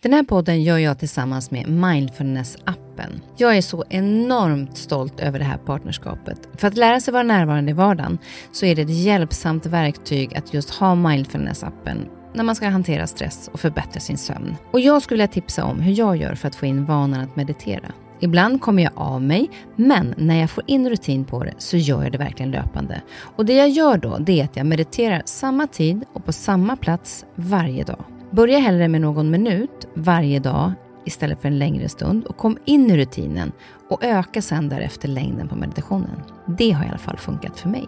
Den här podden gör jag tillsammans med Mindfulness-appen. Jag är så enormt stolt över det här partnerskapet. För att lära sig vara närvarande i vardagen så är det ett hjälpsamt verktyg att just ha Mindfulness-appen när man ska hantera stress och förbättra sin sömn. Och jag skulle vilja tipsa om hur jag gör för att få in vanan att meditera. Ibland kommer jag av mig, men när jag får in rutin på det så gör jag det verkligen löpande. Och det jag gör då, det är att jag mediterar samma tid och på samma plats varje dag. Börja hellre med någon minut varje dag istället för en längre stund och kom in i rutinen och öka sen därefter längden på meditationen. Det har i alla fall funkat för mig.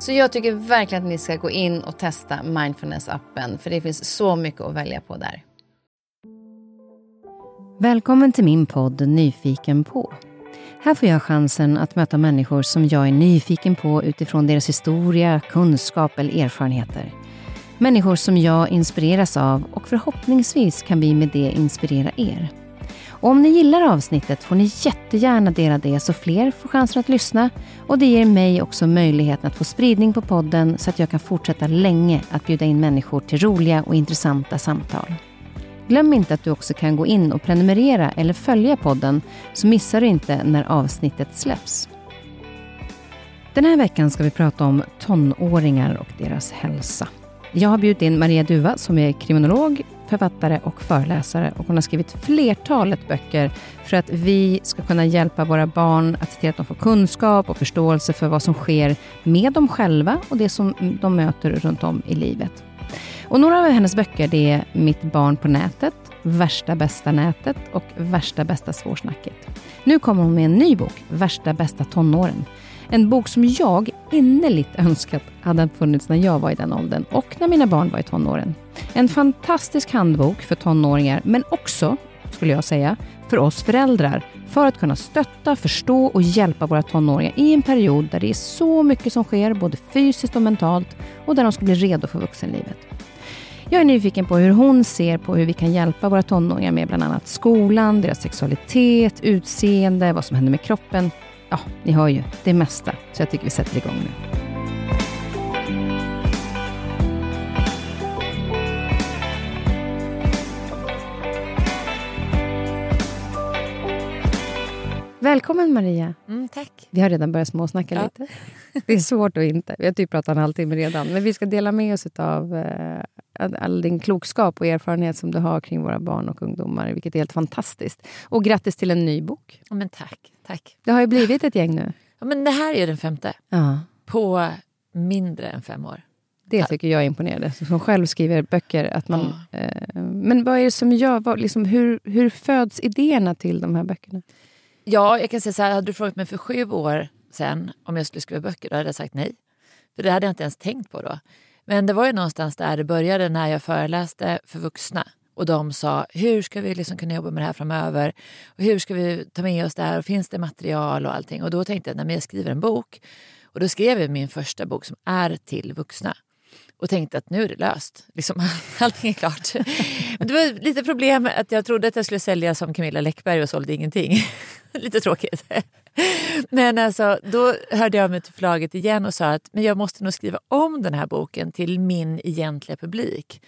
Så jag tycker verkligen att ni ska gå in och testa Mindfulness-appen för det finns så mycket att välja på där. Välkommen till min podd Nyfiken på. Här får jag chansen att möta människor som jag är nyfiken på utifrån deras historia, kunskap eller erfarenheter. Människor som jag inspireras av och förhoppningsvis kan vi med det inspirera er. Och om ni gillar avsnittet får ni jättegärna dela det så fler får chansen att lyssna och det ger mig också möjligheten att få spridning på podden så att jag kan fortsätta länge att bjuda in människor till roliga och intressanta samtal. Glöm inte att du också kan gå in och prenumerera eller följa podden så missar du inte när avsnittet släpps. Den här veckan ska vi prata om tonåringar och deras hälsa. Jag har bjudit in Maria Duva som är kriminolog, författare och föreläsare. Och hon har skrivit flertalet böcker för att vi ska kunna hjälpa våra barn att se till att de får kunskap och förståelse för vad som sker med dem själva och det som de möter runt om i livet. Och några av hennes böcker det är Mitt barn på nätet, Värsta bästa nätet och Värsta bästa svårsnacket. Nu kommer hon med en ny bok, Värsta bästa tonåren. En bok som jag innerligt önskat hade funnits när jag var i den åldern och när mina barn var i tonåren. En fantastisk handbok för tonåringar, men också, skulle jag säga, för oss föräldrar för att kunna stötta, förstå och hjälpa våra tonåringar i en period där det är så mycket som sker, både fysiskt och mentalt, och där de ska bli redo för vuxenlivet. Jag är nyfiken på hur hon ser på hur vi kan hjälpa våra tonåringar med bland annat skolan, deras sexualitet, utseende, vad som händer med kroppen. Ja, ni hör ju, det mesta. Så jag tycker vi sätter igång nu. Välkommen Maria. Mm, tack. Vi har redan börjat småsnacka ja. lite. Det är svårt att inte. Vi har typ pratat en halvtimme redan. Men vi ska dela med oss av eh, all din klokskap och erfarenhet som du har kring våra barn och ungdomar, vilket är helt fantastiskt. Och grattis till en ny bok. Ja, men tack, tack. Det har ju blivit ett gäng nu. Ja, men det här är den femte. Ja. På mindre än fem år. Det tycker jag är imponerande. Som själv skriver böcker. Att man, ja. eh, men vad är det som gör... Vad, liksom, hur, hur föds idéerna till de här böckerna? Ja, jag kan säga så här, hade du frågat mig för sju år sen om jag skulle skriva böcker, då hade jag sagt nej. För det hade jag inte ens tänkt på då. Men det var ju någonstans där det började när jag föreläste för vuxna. Och de sa, hur ska vi liksom kunna jobba med det här framöver? Och hur ska vi ta med oss det här? Och finns det material och allting? Och då tänkte jag, när jag skriver en bok. Och då skrev jag min första bok som är till vuxna och tänkte att nu är det löst. Liksom, allting är klart. Men det var lite problem att jag trodde att jag skulle sälja som Camilla Läckberg och sålde ingenting. lite tråkigt. Men alltså, då hörde jag mig till förlaget igen och sa att men jag måste nog skriva om den här boken till min egentliga publik.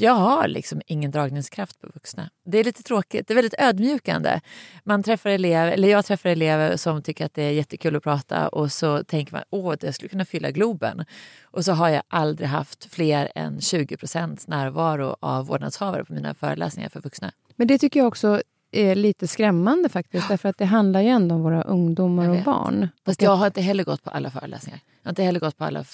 Jag har liksom ingen dragningskraft på vuxna. Det är lite tråkigt, det är väldigt ödmjukande. Man träffar elever, eller jag träffar elever som tycker att det är jättekul att prata och så tänker man åh, jag skulle kunna fylla Globen. Och så har jag aldrig haft fler än 20% närvaro av vårdnadshavare på mina föreläsningar för vuxna. Men det tycker jag också är lite skrämmande faktiskt. Därför att det handlar ju ändå om våra ungdomar och barn. Fast jag har inte heller gått på alla föreläsningar. Jag har inte heller gått på alla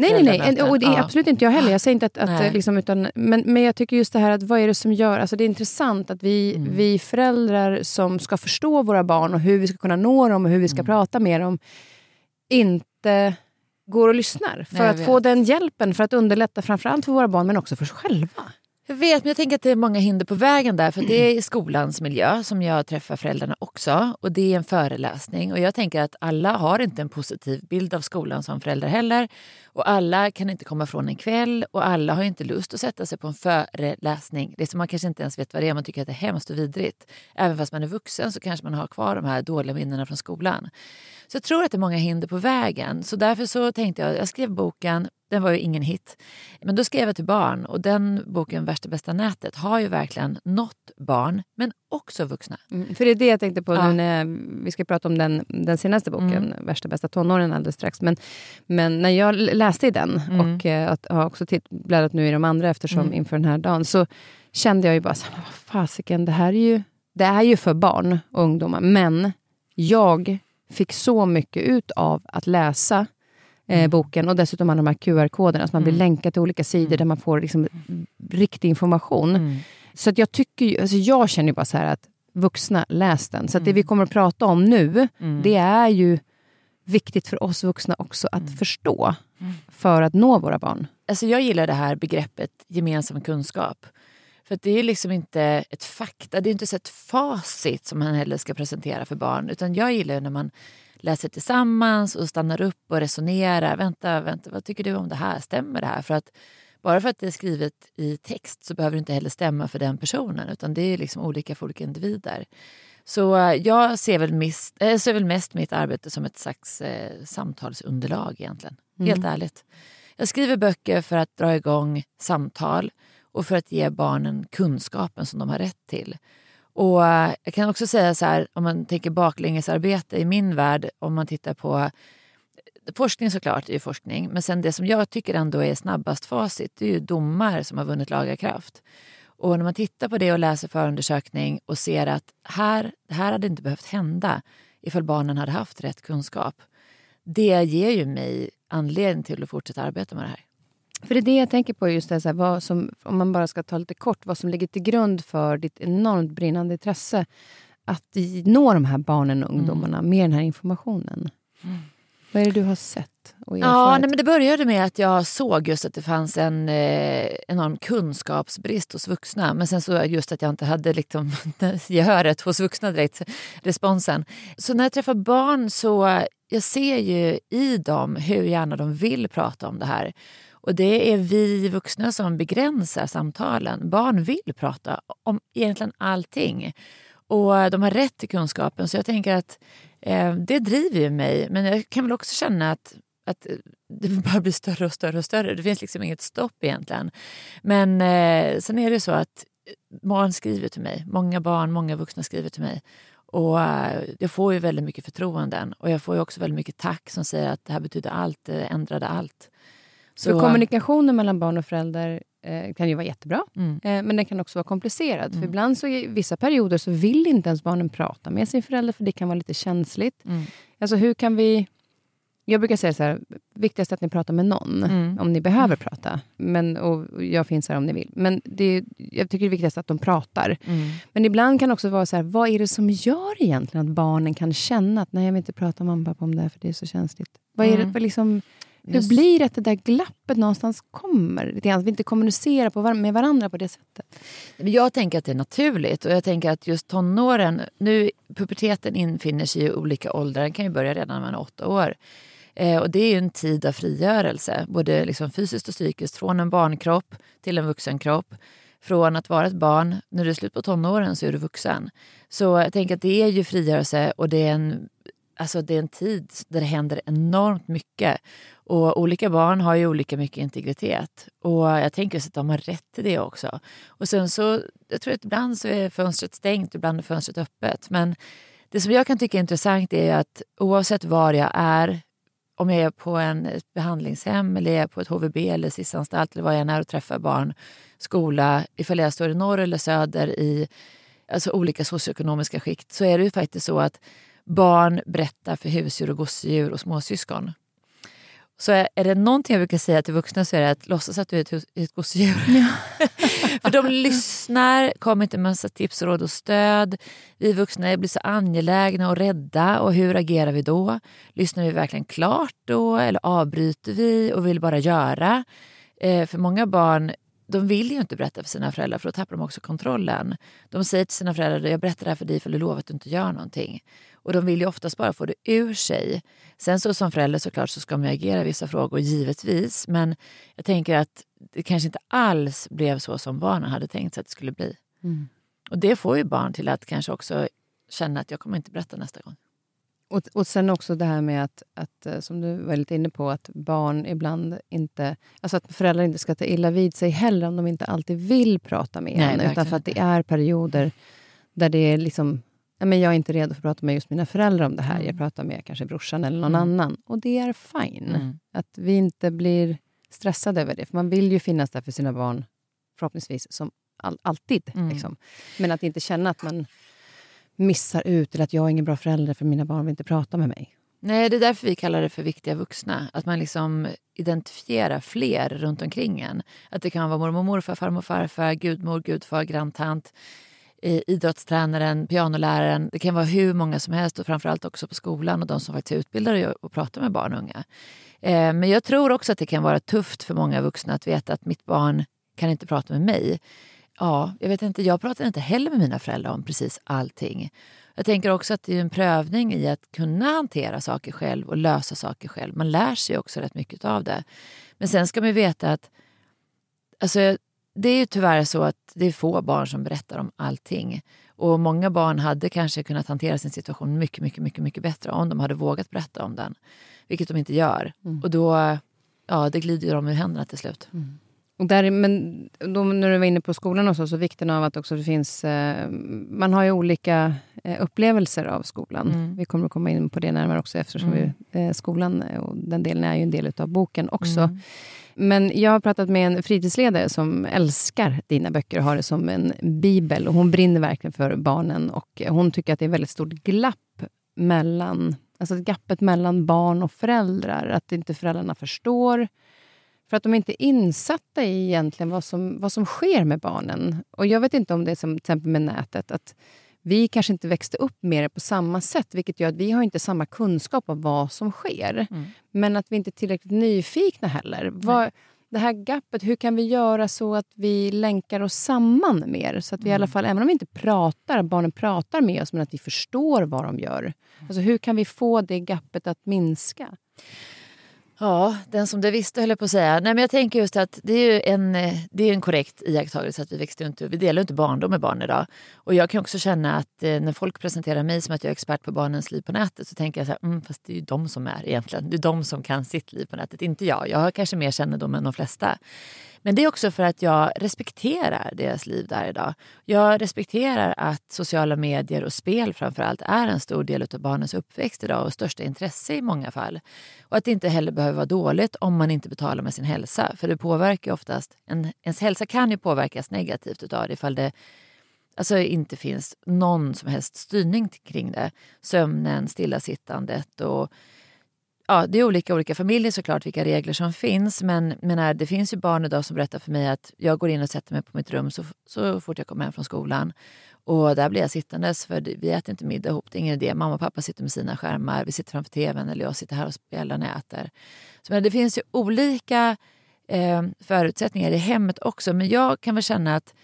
Nej, nej, nej. Och det är absolut inte jag heller. Jag säger inte att... att liksom, utan, men, men jag tycker just det här att vad är det som gör... Alltså det är intressant att vi, mm. vi föräldrar som ska förstå våra barn och hur vi ska kunna nå dem och hur vi ska mm. prata med dem inte går och lyssnar. För nej, att få den hjälpen, för att underlätta framförallt för våra barn men också för oss själva. Jag vet, men jag tänker att det är många hinder på vägen där. För det är skolans miljö som jag träffar föräldrarna också. Och det är en föreläsning. Och jag tänker att alla har inte en positiv bild av skolan som föräldrar heller. Och alla kan inte komma från en kväll och alla har inte lust att sätta sig på en föreläsning. Det är som man kanske inte ens vet vad det är, man tycker att det är hemskt och vidrigt. Även fast man är vuxen så kanske man har kvar de här dåliga minnena från skolan. Så jag tror att det är många hinder på vägen. Så därför så tänkte jag, jag skrev boken Den var ju ingen hit. Men då skrev jag till barn och den boken Värsta bästa nätet har ju verkligen nått barn men också vuxna. Mm, för det är det jag tänkte på ja. nu när vi ska prata om den, den senaste boken, mm. Värsta bästa tonåren alldeles strax. Men, men när jag läste i den mm. och eh, att, har också bläddrat nu i de andra eftersom mm. inför den här dagen så kände jag ju bara, så, vad fasiken, det här är ju, det är ju för barn och ungdomar men jag fick så mycket ut av att läsa eh, mm. boken och dessutom alla de här QR-koderna, så man blir mm. länkad till olika sidor mm. där man får liksom, riktig information. Mm. Så att jag tycker alltså jag känner bara så här att vuxna, läs den. Så det vi kommer att prata om nu, det är ju viktigt för oss vuxna också att förstå för att nå våra barn. Alltså jag gillar det här begreppet gemensam kunskap. För det är liksom inte ett fakta, det är inte ett facit som man heller ska presentera för barn. Utan jag gillar när man läser tillsammans och stannar upp och resonerar. Vänta, vänta, vad tycker du om det här? Stämmer det här? För att bara för att det är skrivet i text så behöver det inte heller stämma för den personen. Utan det är liksom olika för olika individer. Så eh, jag ser väl, mest, äh, ser väl mest mitt arbete som ett slags eh, samtalsunderlag egentligen. Mm. Helt ärligt. Jag skriver böcker för att dra igång samtal och för att ge barnen kunskapen som de har rätt till. Och eh, Jag kan också säga så här, om man tänker baklängesarbete i min värld, om man tittar på eh, Forskning såklart är forskning, men sen det som jag tycker ändå är snabbast facit, det är ju domar som har vunnit laga kraft. Och när man tittar på det och läser förundersökning och ser att här, det här hade inte behövt hända ifall barnen hade haft rätt kunskap. Det ger ju mig anledning till att fortsätta arbeta med det här. För det är det jag tänker på, just det, så här, som, om man bara ska ta lite kort, vad som ligger till grund för ditt enormt brinnande intresse att nå de här barnen och ungdomarna mm. med den här informationen. Mm. Vad är det du har sett och Ja, nej, men Det började med att jag såg just att det fanns en eh, enorm kunskapsbrist hos vuxna. Men sen så just att jag inte hade liksom, gehöret hos vuxna direkt, responsen. Så när jag träffar barn så jag ser ju i dem hur gärna de vill prata om det här. Och det är vi vuxna som begränsar samtalen. Barn vill prata om egentligen allting. Och de har rätt till kunskapen. Så jag tänker att det driver ju mig. Men jag kan väl också känna att, att det bara blir större och större och större. Det finns liksom inget stopp egentligen. Men eh, sen är det så att barn skriver till mig. Många barn, många vuxna skriver till mig. Och eh, jag får ju väldigt mycket förtroenden. Och jag får ju också väldigt mycket tack som säger att det här betyder allt, det ändrade allt. Så, så kommunikationen mellan barn och förälder eh, kan ju vara jättebra, mm. eh, men den kan också vara komplicerad. Mm. För ibland så i vissa perioder så vill inte ens barnen prata med sin förälder, för det kan vara lite känsligt. Mm. Alltså hur kan vi... Jag brukar säga så här, viktigast är att ni pratar med någon, mm. om ni behöver prata. Men, och jag finns här om ni vill. Men det, jag tycker det är viktigast att de pratar. Mm. Men ibland kan det också vara så här, vad är det som gör egentligen att barnen kan känna att nej, jag vill inte prata med mamma och pappa om det här, för det är så känsligt. Vad är det, mm. vad liksom, hur blir det att det där glappet någonstans kommer? Att vi inte kommunicerar på med varandra på det sättet. Jag tänker att det är naturligt. Och jag tänker att just tonåren, nu puberteten infinner sig i olika åldrar. Den kan ju börja redan när man är åtta år. Eh, och det är en tid av frigörelse, både liksom fysiskt och psykiskt. Från en barnkropp till en vuxenkropp. Från att vara ett barn, när du är slut på tonåren så är du vuxen. Så jag tänker att det är ju frigörelse och det är en alltså det är en tid där det händer enormt mycket. Och olika barn har ju olika mycket integritet. Och jag tänker att de har rätt till det också. Och sen så, jag tror att ibland så är fönstret stängt, ibland är fönstret öppet. Men det som jag kan tycka är intressant är att oavsett var jag är, om jag är på en, ett behandlingshem eller jag är på ett HVB eller SIS-anstalt eller var jag än är och träffar barn, skola, ifall jag står i norr eller söder i alltså olika socioekonomiska skikt så är det ju faktiskt så att barn berättar för husdjur och gosedjur och småsyskon. Så är det någonting jag brukar säga till vuxna så är det att låtsas att du är ett, ett gosedjur. Ja. För de lyssnar, kommer inte med massa tips, råd och stöd. Vi vuxna blir så angelägna och rädda och hur agerar vi då? Lyssnar vi verkligen klart då eller avbryter vi och vill bara göra? Eh, för många barn de vill ju inte berätta för sina föräldrar för då tappar de också kontrollen. De säger till sina föräldrar jag berättar det här för dig för du lovar att du inte gör någonting. Och de vill ju oftast bara få det ur sig. Sen så som förälder såklart så ska man agera i vissa frågor, givetvis. Men jag tänker att det kanske inte alls blev så som barnen hade tänkt sig att det skulle bli. Mm. Och det får ju barn till att kanske också känna att jag kommer inte berätta nästa gång. Och, och sen också det här med att, att, eh, som du var lite inne på, att barn ibland inte... Alltså att föräldrar inte ska ta illa vid sig heller om de inte alltid vill prata med Nej, en. Utan för att det är perioder där det är liksom... Men jag är inte redo för att prata med just mina föräldrar om det här. Mm. Jag pratar med kanske brorsan eller någon Mm. annan. Och det är fine. Mm. Att vi inte blir stressade över det. För man vill ju finnas där för sina barn, förhoppningsvis, som all, alltid. Mm. Liksom. Men att inte känna att man missar ut, eller att jag är ingen bra förälder för mina barn vill inte prata med mig. Nej, det är därför vi kallar det för viktiga vuxna. Att man liksom identifierar fler runt omkring en. Att det kan vara mormor, morfar, farmor, farfar, gudmor, gudfar, granntant, eh, idrottstränaren, pianoläraren. Det kan vara hur många som helst och framförallt också på skolan och de som faktiskt är utbildade och pratar med barn och unga. Eh, Men jag tror också att det kan vara tufft för många vuxna att veta att mitt barn kan inte prata med mig. Ja, jag vet inte, jag pratar inte heller med mina föräldrar om precis allting. Jag tänker också att det är en prövning i att kunna hantera saker själv och lösa saker själv. Man lär sig också rätt mycket av det. Men sen ska man ju veta att alltså, det är ju tyvärr så att det är få barn som berättar om allting. Och många barn hade kanske kunnat hantera sin situation mycket, mycket, mycket, mycket bättre om de hade vågat berätta om den. Vilket de inte gör. Och då, ja, det glider dem ur händerna till slut. Och där, men då, när du var inne på skolan och så, så vikten av att också det finns... Eh, man har ju olika eh, upplevelser av skolan. Mm. Vi kommer att komma in på det närmare också eftersom Mm. vi, eh, skolan och den delen är ju en del av boken också. Men jag har pratat med en fritidsledare som älskar dina böcker och har det som en bibel. Och hon brinner verkligen för barnen och hon tycker att det är väldigt stort glapp mellan Alltså gappet mellan barn och föräldrar. Att inte föräldrarna förstår. För att de inte är insatta i egentligen vad som, vad som sker med barnen. Och Jag vet inte om det är som till exempel med nätet. att vi kanske inte växte upp med det på samma sätt. Vilket gör att vi har inte samma kunskap om vad som sker. Mm. Men att vi inte är tillräckligt nyfikna heller. Vad, det här gappet, hur kan vi göra så att vi länkar oss samman mer? Så att vi i alla fall, även om vi inte pratar, barnen pratar med oss, men att vi förstår vad de gör. Alltså hur kan vi få det gappet att minska? Ja, den som det visste höll jag på att säga. Nej, men jag tänker just att det är ju en, eh, det är en korrekt iakttagelse att vi växte inte, vi delar ju inte barndom med barn idag. Och jag kan också känna att eh, när folk presenterar mig som att jag är expert på barnens liv på nätet så tänker jag så här, mm, fast det är ju de som är egentligen. Det är de som kan sitt liv på nätet, inte jag. Jag har kanske mer kännedom än de flesta. Men det är också för att jag respekterar deras liv där idag. Jag respekterar att sociala medier och spel framförallt är en stor del av barnens uppväxt idag och största intresse i många fall. Och att det inte heller behöver vara dåligt om man inte betalar med sin hälsa. För det påverkar oftast, en, ens hälsa kan ju påverkas negativt utav det ifall det alltså inte finns någon som helst styrning kring det. Sömnen, stillasittandet och ja, det är olika olika familjer såklart vilka regler som finns. Men, men här, det finns ju barn idag som berättar för mig att jag går in och sätter mig på mitt rum så, så fort jag kommer hem från skolan. Och där blir jag sittandes för vi äter inte middag ihop. Det är ingen idé. Mamma och pappa sitter med sina skärmar. Vi sitter framför tvn eller jag sitter här och spelar när jag äter. Så, men det finns ju olika eh, förutsättningar i hemmet också. Men jag kan väl känna att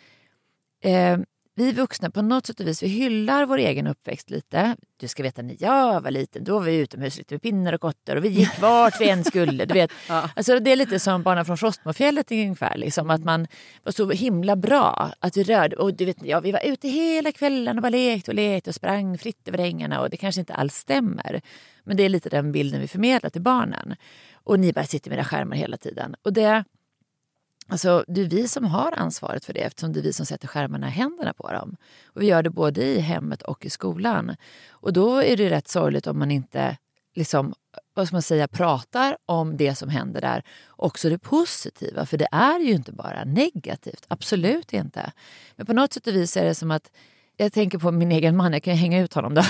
eh, vi vuxna på något sätt och vis vi hyllar vår egen uppväxt lite. Du ska veta när jag var liten då var vi utomhus lite med pinnar och kottar och vi gick vart vi än skulle. Du vet. Alltså, det är lite som Barnen från Frostmofjället ungefär. Liksom, att man var så himla bra. Att vi rörde och du vet, ja, Vi var ute hela kvällen och bara lekte och lekte och sprang fritt över ängarna och det kanske inte alls stämmer. Men det är lite den bilden vi förmedlar till barnen. Och ni bara sitter med era skärmar hela tiden. Och det, Alltså, det är vi som har ansvaret för det eftersom det är vi som sätter skärmarna i händerna på dem. Och vi gör det både i hemmet och i skolan. Och då är det rätt sorgligt om man inte liksom, vad ska man säga, pratar om det som händer där. Också det positiva, för det är ju inte bara negativt. Absolut inte. Men på något sätt och vis är det som att jag tänker på min egen man, jag kan ju hänga ut honom då.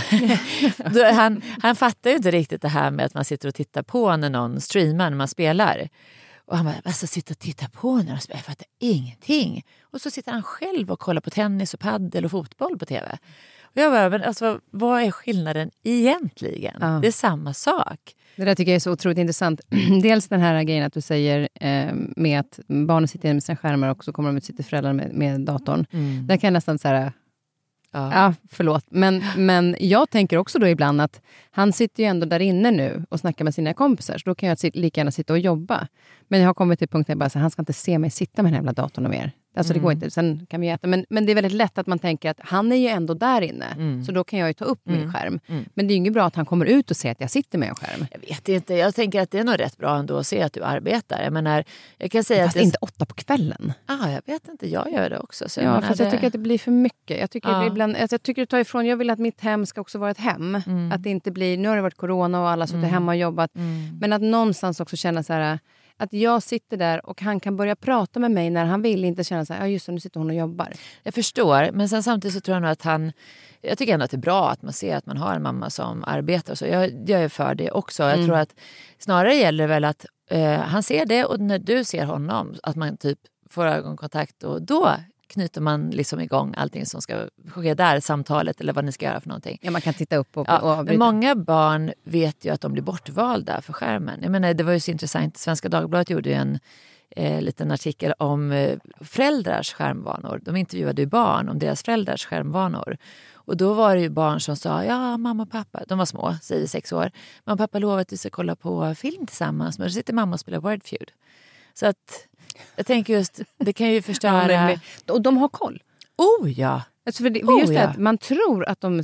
han, han fattar ju inte riktigt det här med att man sitter och tittar på när någon streamar när man spelar. Och han bara, alltså sitta och titta på när de spelar, jag fattar ingenting. Och så sitter han själv och kollar på tennis och paddel och fotboll på tv. Och jag bara, men alltså vad är skillnaden egentligen? Ja. Det är samma sak. Det där tycker jag är så otroligt intressant. Dels den här grejen att du säger eh, med att barnen sitter med sina skärmar och så kommer de ut sitter föräldrar med, med datorn. Där kan jag nästan säga Ja. Ja, förlåt. Men, men jag tänker också då ibland att han sitter ju ändå där inne nu och snackar med sina kompisar, så då kan jag lika gärna sitta och jobba. Men jag har kommit till punkten där jag bara så han ska inte se mig sitta med den här jävla datorn och mer. Alltså det går inte, sen kan vi äta. Men, men det är väldigt lätt att man tänker att han är ju ändå där inne, Mm. så då kan jag ju ta upp min skärm. Men det är ju inget bra att han kommer ut och ser att jag sitter med en skärm. Jag vet inte, jag tänker att det är nog rätt bra ändå att se att du arbetar. Jag menar, jag kan säga Fast att det, inte åtta på kvällen. Ah, jag vet inte, jag gör det också. Ja, menar, fast jag det- tycker att det blir för mycket. Jag tycker, det ibland, alltså jag tycker det tar ifrån. Jag vill att mitt hem ska också vara ett hem. Mm. Att det inte blir, nu har det varit corona och alla suttit hemma och jobbat. Mm. Men att någonstans också känna så här, att jag sitter där och han kan börja prata med mig när han vill. Inte känna så här, ja just det, nu sitter hon och jobbar. Jag förstår, men sen samtidigt så tror jag nog att han... Jag tycker ändå att det är bra att man ser att man har en mamma som arbetar. Så jag, jag är för det också. Jag Mm. tror att snarare gäller det väl att eh, han ser det och när du ser honom, att man typ får ögonkontakt och då knyter man liksom igång allting som ska ske där, samtalet eller vad ni ska göra för någonting. Ja, man kan titta upp och, och Ja, men avbryta. många barn vet ju att de blir bortvalda för skärmen. Jag menar, det var ju så intressant, Svenska Dagbladet gjorde ju en eh, liten artikel om eh, föräldrars skärmvanor. De intervjuade ju barn om deras föräldrars skärmvanor. Och då var det ju barn som sa, ja mamma och pappa, de var små, säger sex år. Mamma och pappa lovade att vi ska kolla på film tillsammans, men då sitter mamma och spelar Wordfeud. Så att jag tänker just, det kan ju Ja, förstöra... men- och de har koll. Oh ja! Alltså för det, för Oh, just det, ja. att man tror att de...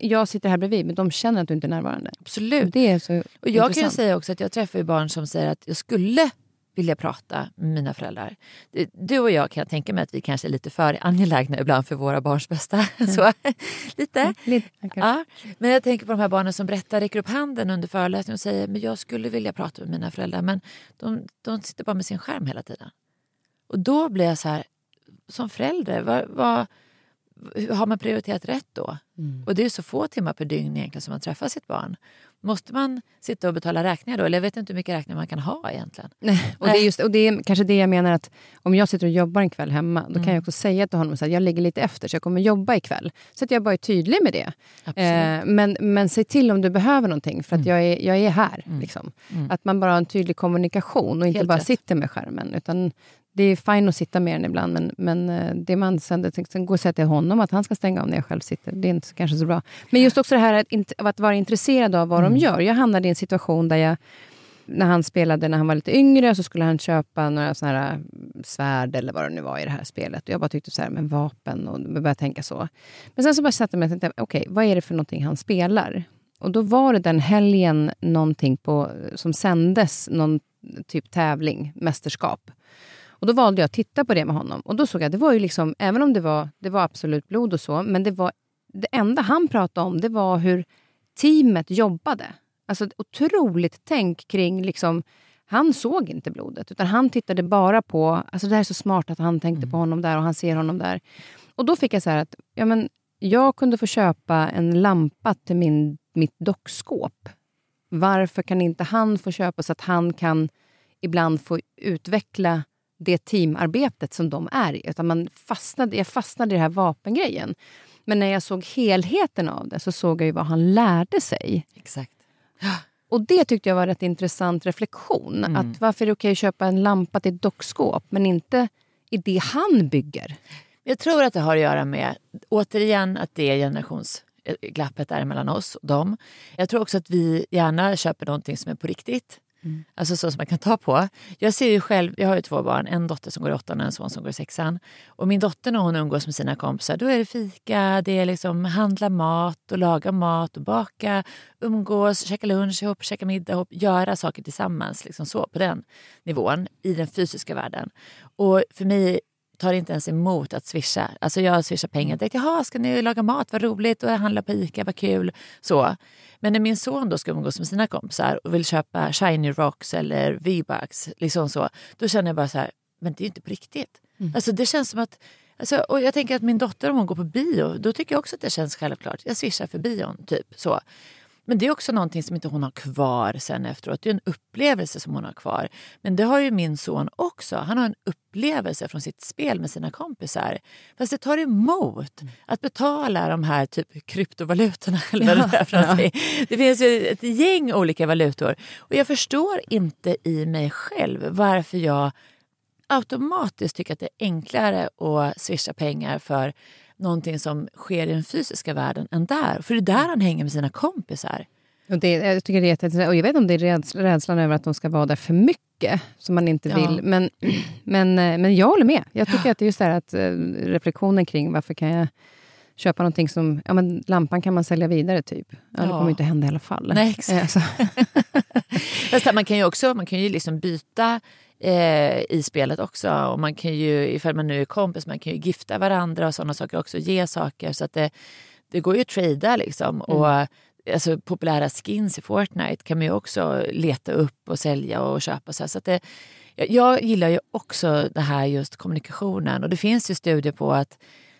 Jag sitter här bredvid, men de känner att du inte är närvarande. Absolut. Det är så Och jag kan ju intressant. säga också att jag träffar barn som säger att jag skulle vilja prata med mina föräldrar. Du och jag kan jag tänka mig att vi kanske är lite för angelägna ibland för våra barns bästa. Så, lite. Lite, kanske. Ja. Men jag tänker på de här barnen som berättar, räcker upp handen under föreläsningen och säger men jag skulle vilja prata med mina föräldrar men de, de sitter bara med sin skärm hela tiden. Och då blir jag så här, som förälder, vad, vad, har man prioriterat rätt då? Och det är så få timmar per dygn egentligen som man träffar sitt barn. Måste man sitta och betala räkningar då? Eller jag vet inte hur mycket räkningar man kan ha egentligen. Nej, och, det är just, och det är kanske det jag menar att om jag sitter och jobbar en kväll hemma, då kan jag också säga till honom att jag ligger lite efter så jag kommer jobba ikväll. Så att jag bara är tydlig med det. Eh, men, men säg till om du behöver någonting för att jag, är, jag är här. Liksom. Att man bara har en tydlig kommunikation och inte Helt bara rätt. sitter med skärmen. Utan det är fint att sitta med den ibland, men, men eh, det man sen, sen går och säga till honom att han ska stänga av när jag själv sitter, det är inte så, kanske så bra. Men just också det här att, att vara intresserad av vad de gör. Jag hamnade i en situation där jag när han spelade när han var lite yngre så skulle han köpa några såna här svärd eller vad det nu var i det här spelet. Och jag bara tyckte så här, men vapen och började tänka så. Men sen så bara satte jag mig och tänkte, okej, vad är det för någonting han spelar? Och då var det den helgen någonting på, som sändes, någon typ tävling, mästerskap. Och då valde jag att titta på det med honom. Och då såg jag, det var ju liksom, även om det var, det var absolut blod och så, men det var det enda han pratade om, det var hur teamet jobbade. Alltså ett otroligt tänk kring, liksom, han såg inte blodet, utan han tittade bara på, alltså det här är så smart att han tänkte på honom där och han ser honom där. Och då fick jag så här att, ja men, jag kunde få köpa en lampa till min, mitt dockskåp. Varför kan inte han få köpa så att han kan ibland få utveckla det teamarbetet som de är i? Utan man fastnade, jag fastnade i den här vapengrejen. Men när jag såg helheten av det så såg jag ju vad han lärde sig. Exakt. Och det tyckte jag var en rätt intressant reflektion. Att varför är det okej att köpa en lampa till ett dockskåp men inte i det han bygger? Jag tror att det har att göra med, återigen, att det är generationsglappet där mellan oss och dem. Jag tror också att vi gärna köper någonting som är på riktigt. Mm. Alltså så som man kan ta på. Jag ser ju själv, jag har ju två barn, en dotter som går i åttan och en son som går i sexan. Och min dotter när hon umgås med sina kompisar, då är det fika, det är liksom handla mat och laga mat och baka, umgås, käka lunch ihop, käka middag ihop, göra saker tillsammans. Liksom så, på den nivån i den fysiska världen. Och för mig tar inte ens emot att swisha. Alltså jag swishar pengar direkt. Jaha, ska ni laga mat? Vad roligt. Och jag handlar på Ica, vad kul. Så. Men när min son då ska umgås med sina kompisar och vill köpa shiny rocks eller V-bucks, liksom så, då känner jag bara så här, men det är ju inte på riktigt. Alltså det känns som att Alltså, och jag tänker att min dotter om hon går på bio, då tycker jag också att det känns självklart. Jag swishar för bion, typ. så. Men det är också någonting som inte hon har kvar sen efteråt. Det är en upplevelse som hon har kvar. Men det har ju min son också. Han har en upplevelse från sitt spel med sina kompisar. Fast det tar emot att betala de här typ kryptovalutorna. Eller vad det, någonting. det finns ju ett gäng olika valutor. Och jag förstår inte i mig själv varför jag automatiskt tycker att det är enklare att swisha pengar för någonting som sker i den fysiska världen än där. För det är där han hänger med sina kompisar. Och det, jag, tycker det är och jag vet inte om det är räds- rädslan över att de ska vara där för mycket. som man inte Ja. vill. Men, men, eh, men jag håller med. Jag tycker att det är just det här att eh, reflektionen kring varför kan jag köpa någonting som... Ja, men lampan kan man sälja vidare, typ. Ja, Det Ja. kommer inte hända i alla fall. Nej, exakt. Eh, så- Fast man kan ju också man kan ju liksom byta eh, i spelet också. Och man kan ju, ifall man nu är kompis, man kan ju gifta varandra och sådana saker också. Ge saker. Så att det, det går ju att trada liksom. Och, alltså, populära skins i Fortnite kan man ju också leta upp och sälja och köpa. Så, här. så att det, jag, jag gillar ju också det här just kommunikationen. Och det finns ju studier på att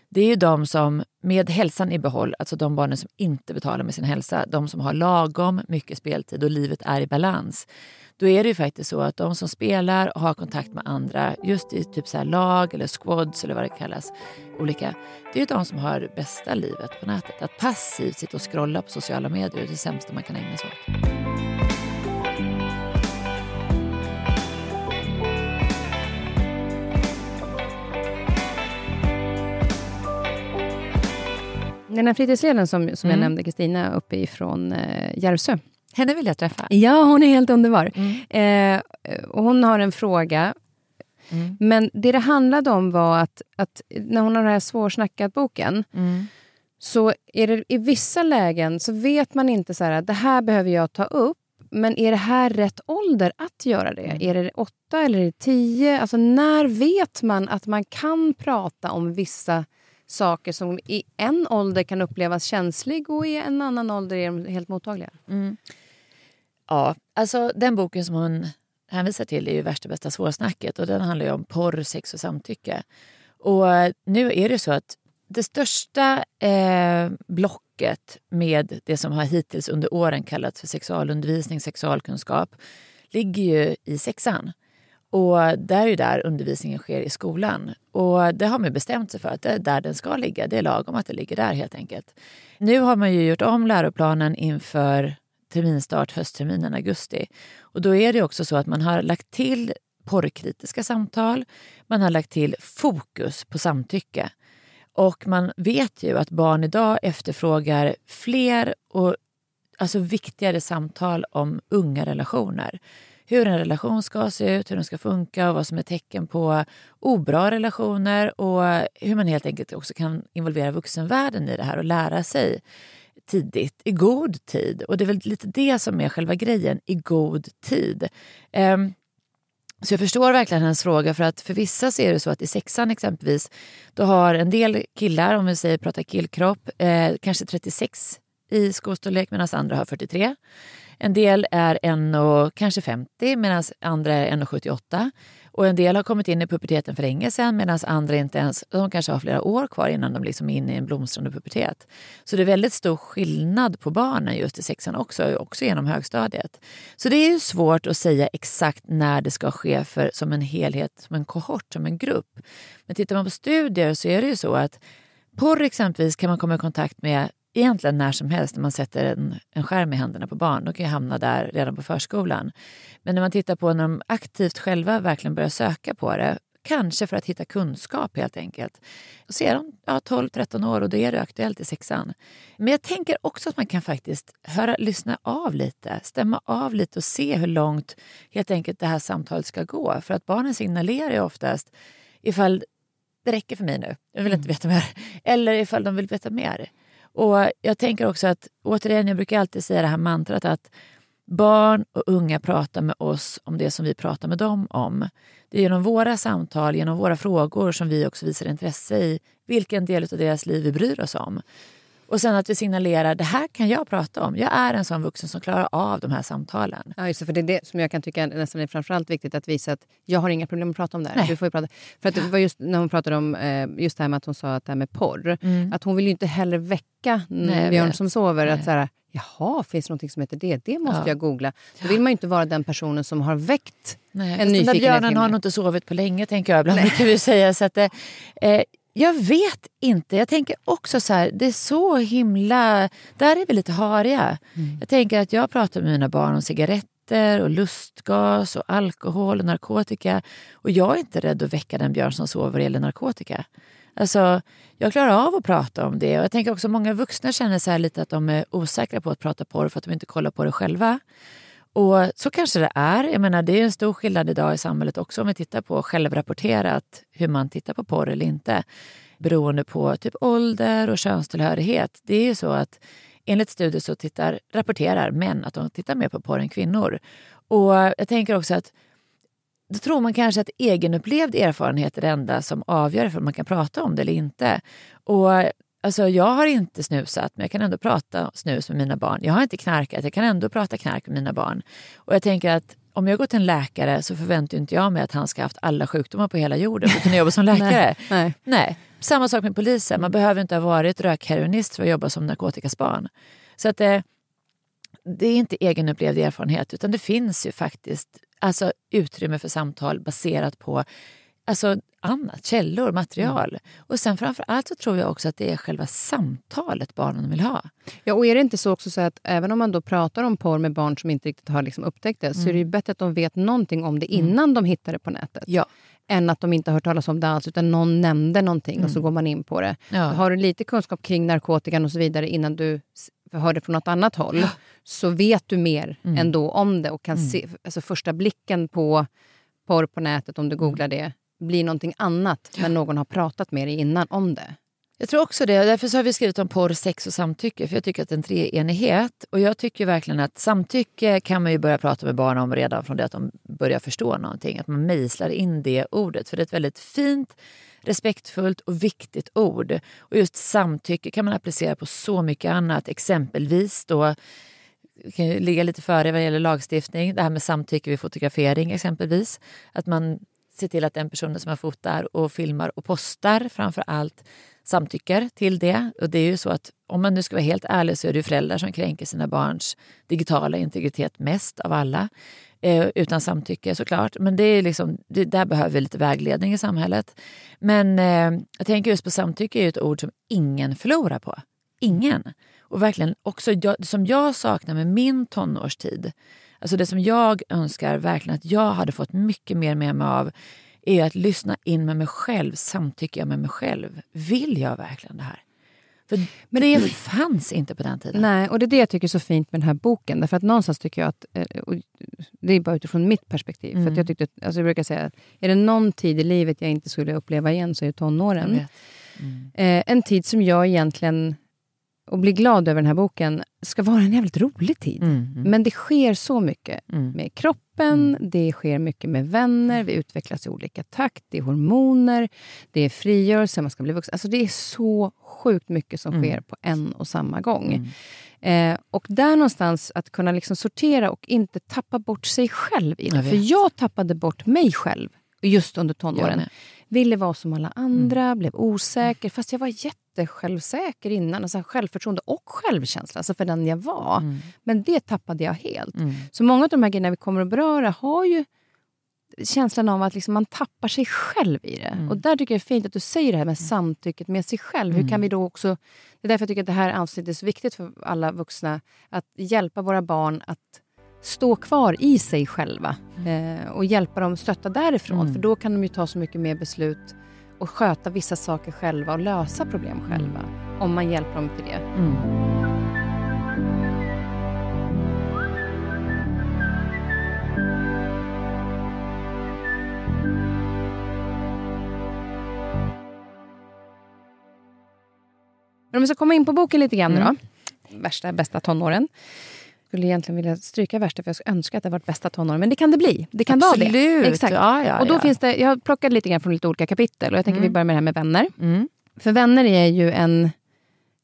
det är ju de som med hälsan i behåll, alltså de barnen som inte betalar med sin hälsa, de som har lagom mycket speltid och livet är i balans. Då är det ju faktiskt så att de som spelar och har kontakt med andra, just i typ så här lag eller squads eller vad det kallas, olika, det är ju de som har det bästa livet på nätet. Att passivt sitta och scrolla på sociala medier är det sämsta man kan ägna sig åt. Den här fritidsledaren som, som jag Mm. nämnde, Kristina, uppe ifrån eh, Järvsö. Henne vill jag träffa. Ja, hon är helt underbar. Mm. Eh, hon har en fråga. Mm. Men det det handlade om var att, att när hon har den här svårsnackat-boken, Mm. så är det i vissa lägen så vet man inte så här, det här behöver jag ta upp. Men är det här rätt ålder att göra det? Mm. Är det åtta eller är det tio? Alltså när vet man att man kan prata om vissa saker som i en ålder kan upplevas känslig och i en annan ålder är de helt mottagliga? Ja, alltså den boken som hon hänvisar till är ju Värsta bästa svårsnacket och den handlar ju om porr, sex och samtycke. Och eh, nu är det så att det största eh, blocket med det som har hittills under åren kallats för sexualundervisning, sexualkunskap, ligger ju i sexan. Och där är ju där undervisningen sker i skolan. Och det har man bestämt sig för att det är där den ska ligga. Det är lagom att det ligger där helt enkelt. Nu har man ju gjort om läroplanen inför terminstart höstterminen augusti. Och då är det också så att man har lagt till porrkritiska samtal. Man har lagt till fokus på samtycke. Och man vet ju att barn idag efterfrågar fler och alltså viktigare samtal om unga relationer. Hur en relation ska se ut, hur den ska funka och vad som är tecken på obra relationer och hur man helt enkelt också kan involvera vuxenvärlden i det här och lära sig tidigt, i god tid. Och det är väl lite det som är själva grejen, i god tid. Um, så jag förstår verkligen hennes fråga för att för vissa så är det så att i sexan exempelvis då har en del killar, om vi säger pratar killkropp, eh, kanske 36 i skostorlek medan andra har 43. En del är 1 och kanske 50 medan andra är 1,78. Och en del har kommit in i puberteten för länge sedan medan andra inte ens, de kanske har flera år kvar innan de liksom är inne i en blomstrande pubertet. Så det är väldigt stor skillnad på barnen just i sexan också, också genom högstadiet. Så det är ju svårt att säga exakt när det ska ske för, som en helhet, som en kohort, som en grupp. Men tittar man på studier så är det ju så att porr exempelvis kan man komma i kontakt med egentligen när som helst när man sätter en, en skärm i händerna på barn. De kan ju hamna där redan på förskolan. Men när man tittar på när de aktivt själva verkligen börjar söka på det, kanske för att hitta kunskap helt enkelt, så är de ja, 12-13 år och då är det aktuellt i sexan. Men jag tänker också att man kan faktiskt höra, lyssna av lite, stämma av lite och se hur långt helt enkelt det här samtalet ska gå. För att barnen signalerar ju oftast ifall det räcker för mig nu, jag vill inte veta mer. Eller ifall de vill veta mer. Och jag tänker också att, återigen, jag brukar alltid säga det här mantrat att barn och unga pratar med oss om det som vi pratar med dem om. Det är genom våra samtal, genom våra frågor som vi också visar intresse i vilken del av deras liv vi bryr oss om. Och sen att vi signalerar, det här kan jag prata om. Jag är en sån vuxen som klarar av de här samtalen. Ja, just det, för det är det som jag kan tycka nästan är framförallt viktigt att visa att jag har inga problem att prata om det här. Nej. Du får prata. För att det var just när hon pratade om eh, just det här med att hon sa att det här med porr, att hon vill ju inte heller väcka mm, Nej, Björn som sover. Nej. Att så här, Jaha, finns det någonting som heter det? Det måste Ja. jag googla. Då vill man ju inte vara den personen som har väckt Nej, en fast den där nyfikenhet. björnen har nog inte sovit på länge, tänker jag ibland. brukar vi säga. Så att, eh, eh, jag vet inte. Jag tänker också så här, det är så himla... Där är vi lite hariga. Mm. Jag tänker att jag pratar med mina barn om cigaretter och lustgas och alkohol och narkotika. Och jag är inte rädd att väcka den björn som sover gäller narkotika. Alltså, jag klarar av att prata om det. Och jag tänker också många vuxna känner så lite att de är osäkra på att prata porr för att de inte kollar på det själva. Och så kanske det är. Jag menar, det är en stor skillnad idag i samhället också om vi tittar på självrapporterat hur man tittar på porr eller inte. Beroende på typ ålder och könstillhörighet. Det är ju så att enligt studier så tittar, rapporterar män att de tittar mer på porr än kvinnor. Och jag tänker också att då tror man kanske att egenupplevd erfarenhet är det enda som avgör om man kan prata om det eller inte. Och Alltså jag har inte snusat men jag kan ändå prata snus med mina barn. Jag har inte knarkat, jag kan ändå prata knark med mina barn. Och jag tänker att om jag går till en läkare så förväntar inte jag mig att han ska ha haft alla sjukdomar på hela jorden för att kunna jobba som läkare. nej, nej. nej. Samma sak med polisen, man behöver inte ha varit rökheroinist för att jobba som narkotikaspan. Så att det, det är inte egenupplevd erfarenhet utan det finns ju faktiskt alltså, utrymme för samtal baserat på alltså, annat, källor, material. Mm. Och sen framför allt så tror jag också att det är själva samtalet barnen vill ha. Ja, och är det inte så också så att även om man då pratar om porr med barn som inte riktigt har liksom upptäckt det, mm. så är det ju mm. bättre att de vet någonting om det mm. innan mm. de hittar det på nätet. Ja. Än att de inte har hört talas om det alls, utan någon nämnde någonting och så går man in på det. Ja. Har du lite kunskap kring narkotikan och så vidare innan du hör det från något annat håll, ja. så vet du mer mm. ändå om det och kan se alltså första blicken på porr på nätet, om du googlar det, blir någonting annat ja. när någon har pratat med dig innan om det. Jag tror också det. Därför så har vi skrivit om porr, sex och samtycke. För jag tycker att det är en treenighet. Och jag tycker verkligen att samtycke kan man ju börja prata med barn om redan från det att de börjar förstå någonting. Att man mejslar in det ordet. För det är ett väldigt fint, respektfullt och viktigt ord. Och just samtycke kan man applicera på så mycket annat. Exempelvis då kan ligga lite före vad gäller lagstiftning. Det här med samtycke vid fotografering exempelvis. Att man se till att den personen som man fotar och filmar och postar framför allt samtycker till det. Och det är ju så att om man nu ska vara helt ärlig så är det föräldrar som kränker sina barns digitala integritet mest av alla. Eh, utan samtycke såklart. Men det är liksom, det, där behöver vi lite vägledning i samhället. Men eh, jag tänker just på samtycke är ju ett ord som ingen förlorar på. Ingen. Och verkligen också jag, som jag saknar med min tonårstid Alltså det som jag önskar verkligen att jag hade fått mycket mer med mig av är att lyssna in med mig själv. Samtycker jag med mig själv? Vill jag verkligen det här? För Men det fanns inte på den tiden. Nej, och det är det jag tycker är så fint med den här boken. Därför att någonstans tycker jag att, eh, det är bara utifrån mitt perspektiv. Mm. För jag, tyckte, alltså jag brukar säga att är det någon tid i livet jag inte skulle uppleva igen så är det tonåren. Mm. Eh, en tid som jag egentligen och bli glad över den här boken ska vara en jävligt rolig tid. Mm, mm. Men det sker så mycket mm. med kroppen, mm. det sker mycket med vänner, vi utvecklas i olika takt, det är hormoner, det är frigörelse, man ska bli vuxen. Alltså det är så sjukt mycket som mm. sker på en och samma gång. Mm. Eh, och där någonstans att kunna liksom sortera och inte tappa bort sig själv i det. Jag För jag tappade bort mig själv just under tonåren. Ville vara som alla andra, blev osäker, fast jag var jätte jättesjälvsäker innan. Alltså självförtroende och självkänsla, alltså för den jag var. Mm. Men det tappade jag helt. Mm. Så många av de här grejerna vi kommer att beröra har ju känslan av att liksom man tappar sig själv i det. Mm. Och där tycker jag det är fint att du säger det här med samtycket med sig själv. Hur kan mm. vi då också... Det är därför jag tycker att det här avsnittet är så viktigt för alla vuxna. Att hjälpa våra barn att stå kvar i sig själva. Mm. Eh, och hjälpa dem stötta därifrån. Mm. För då kan de ju ta så mycket mer beslut och sköta vissa saker själva och lösa problem själva. Mm. Om man hjälper dem till det. Mm. Men om vi ska komma in på boken lite grann mm. då. Värsta, bästa tonåren skulle egentligen vilja stryka värsta för jag skulle önska att det varit bästa tonåren. Men det kan det bli. Det kan Absolut. vara det. Exakt. Ja, ja, och då ja. finns det, jag har plockat lite grann från lite olika kapitel. Och jag tänker mm. vi börjar med det här med vänner. Mm. För vänner är ju en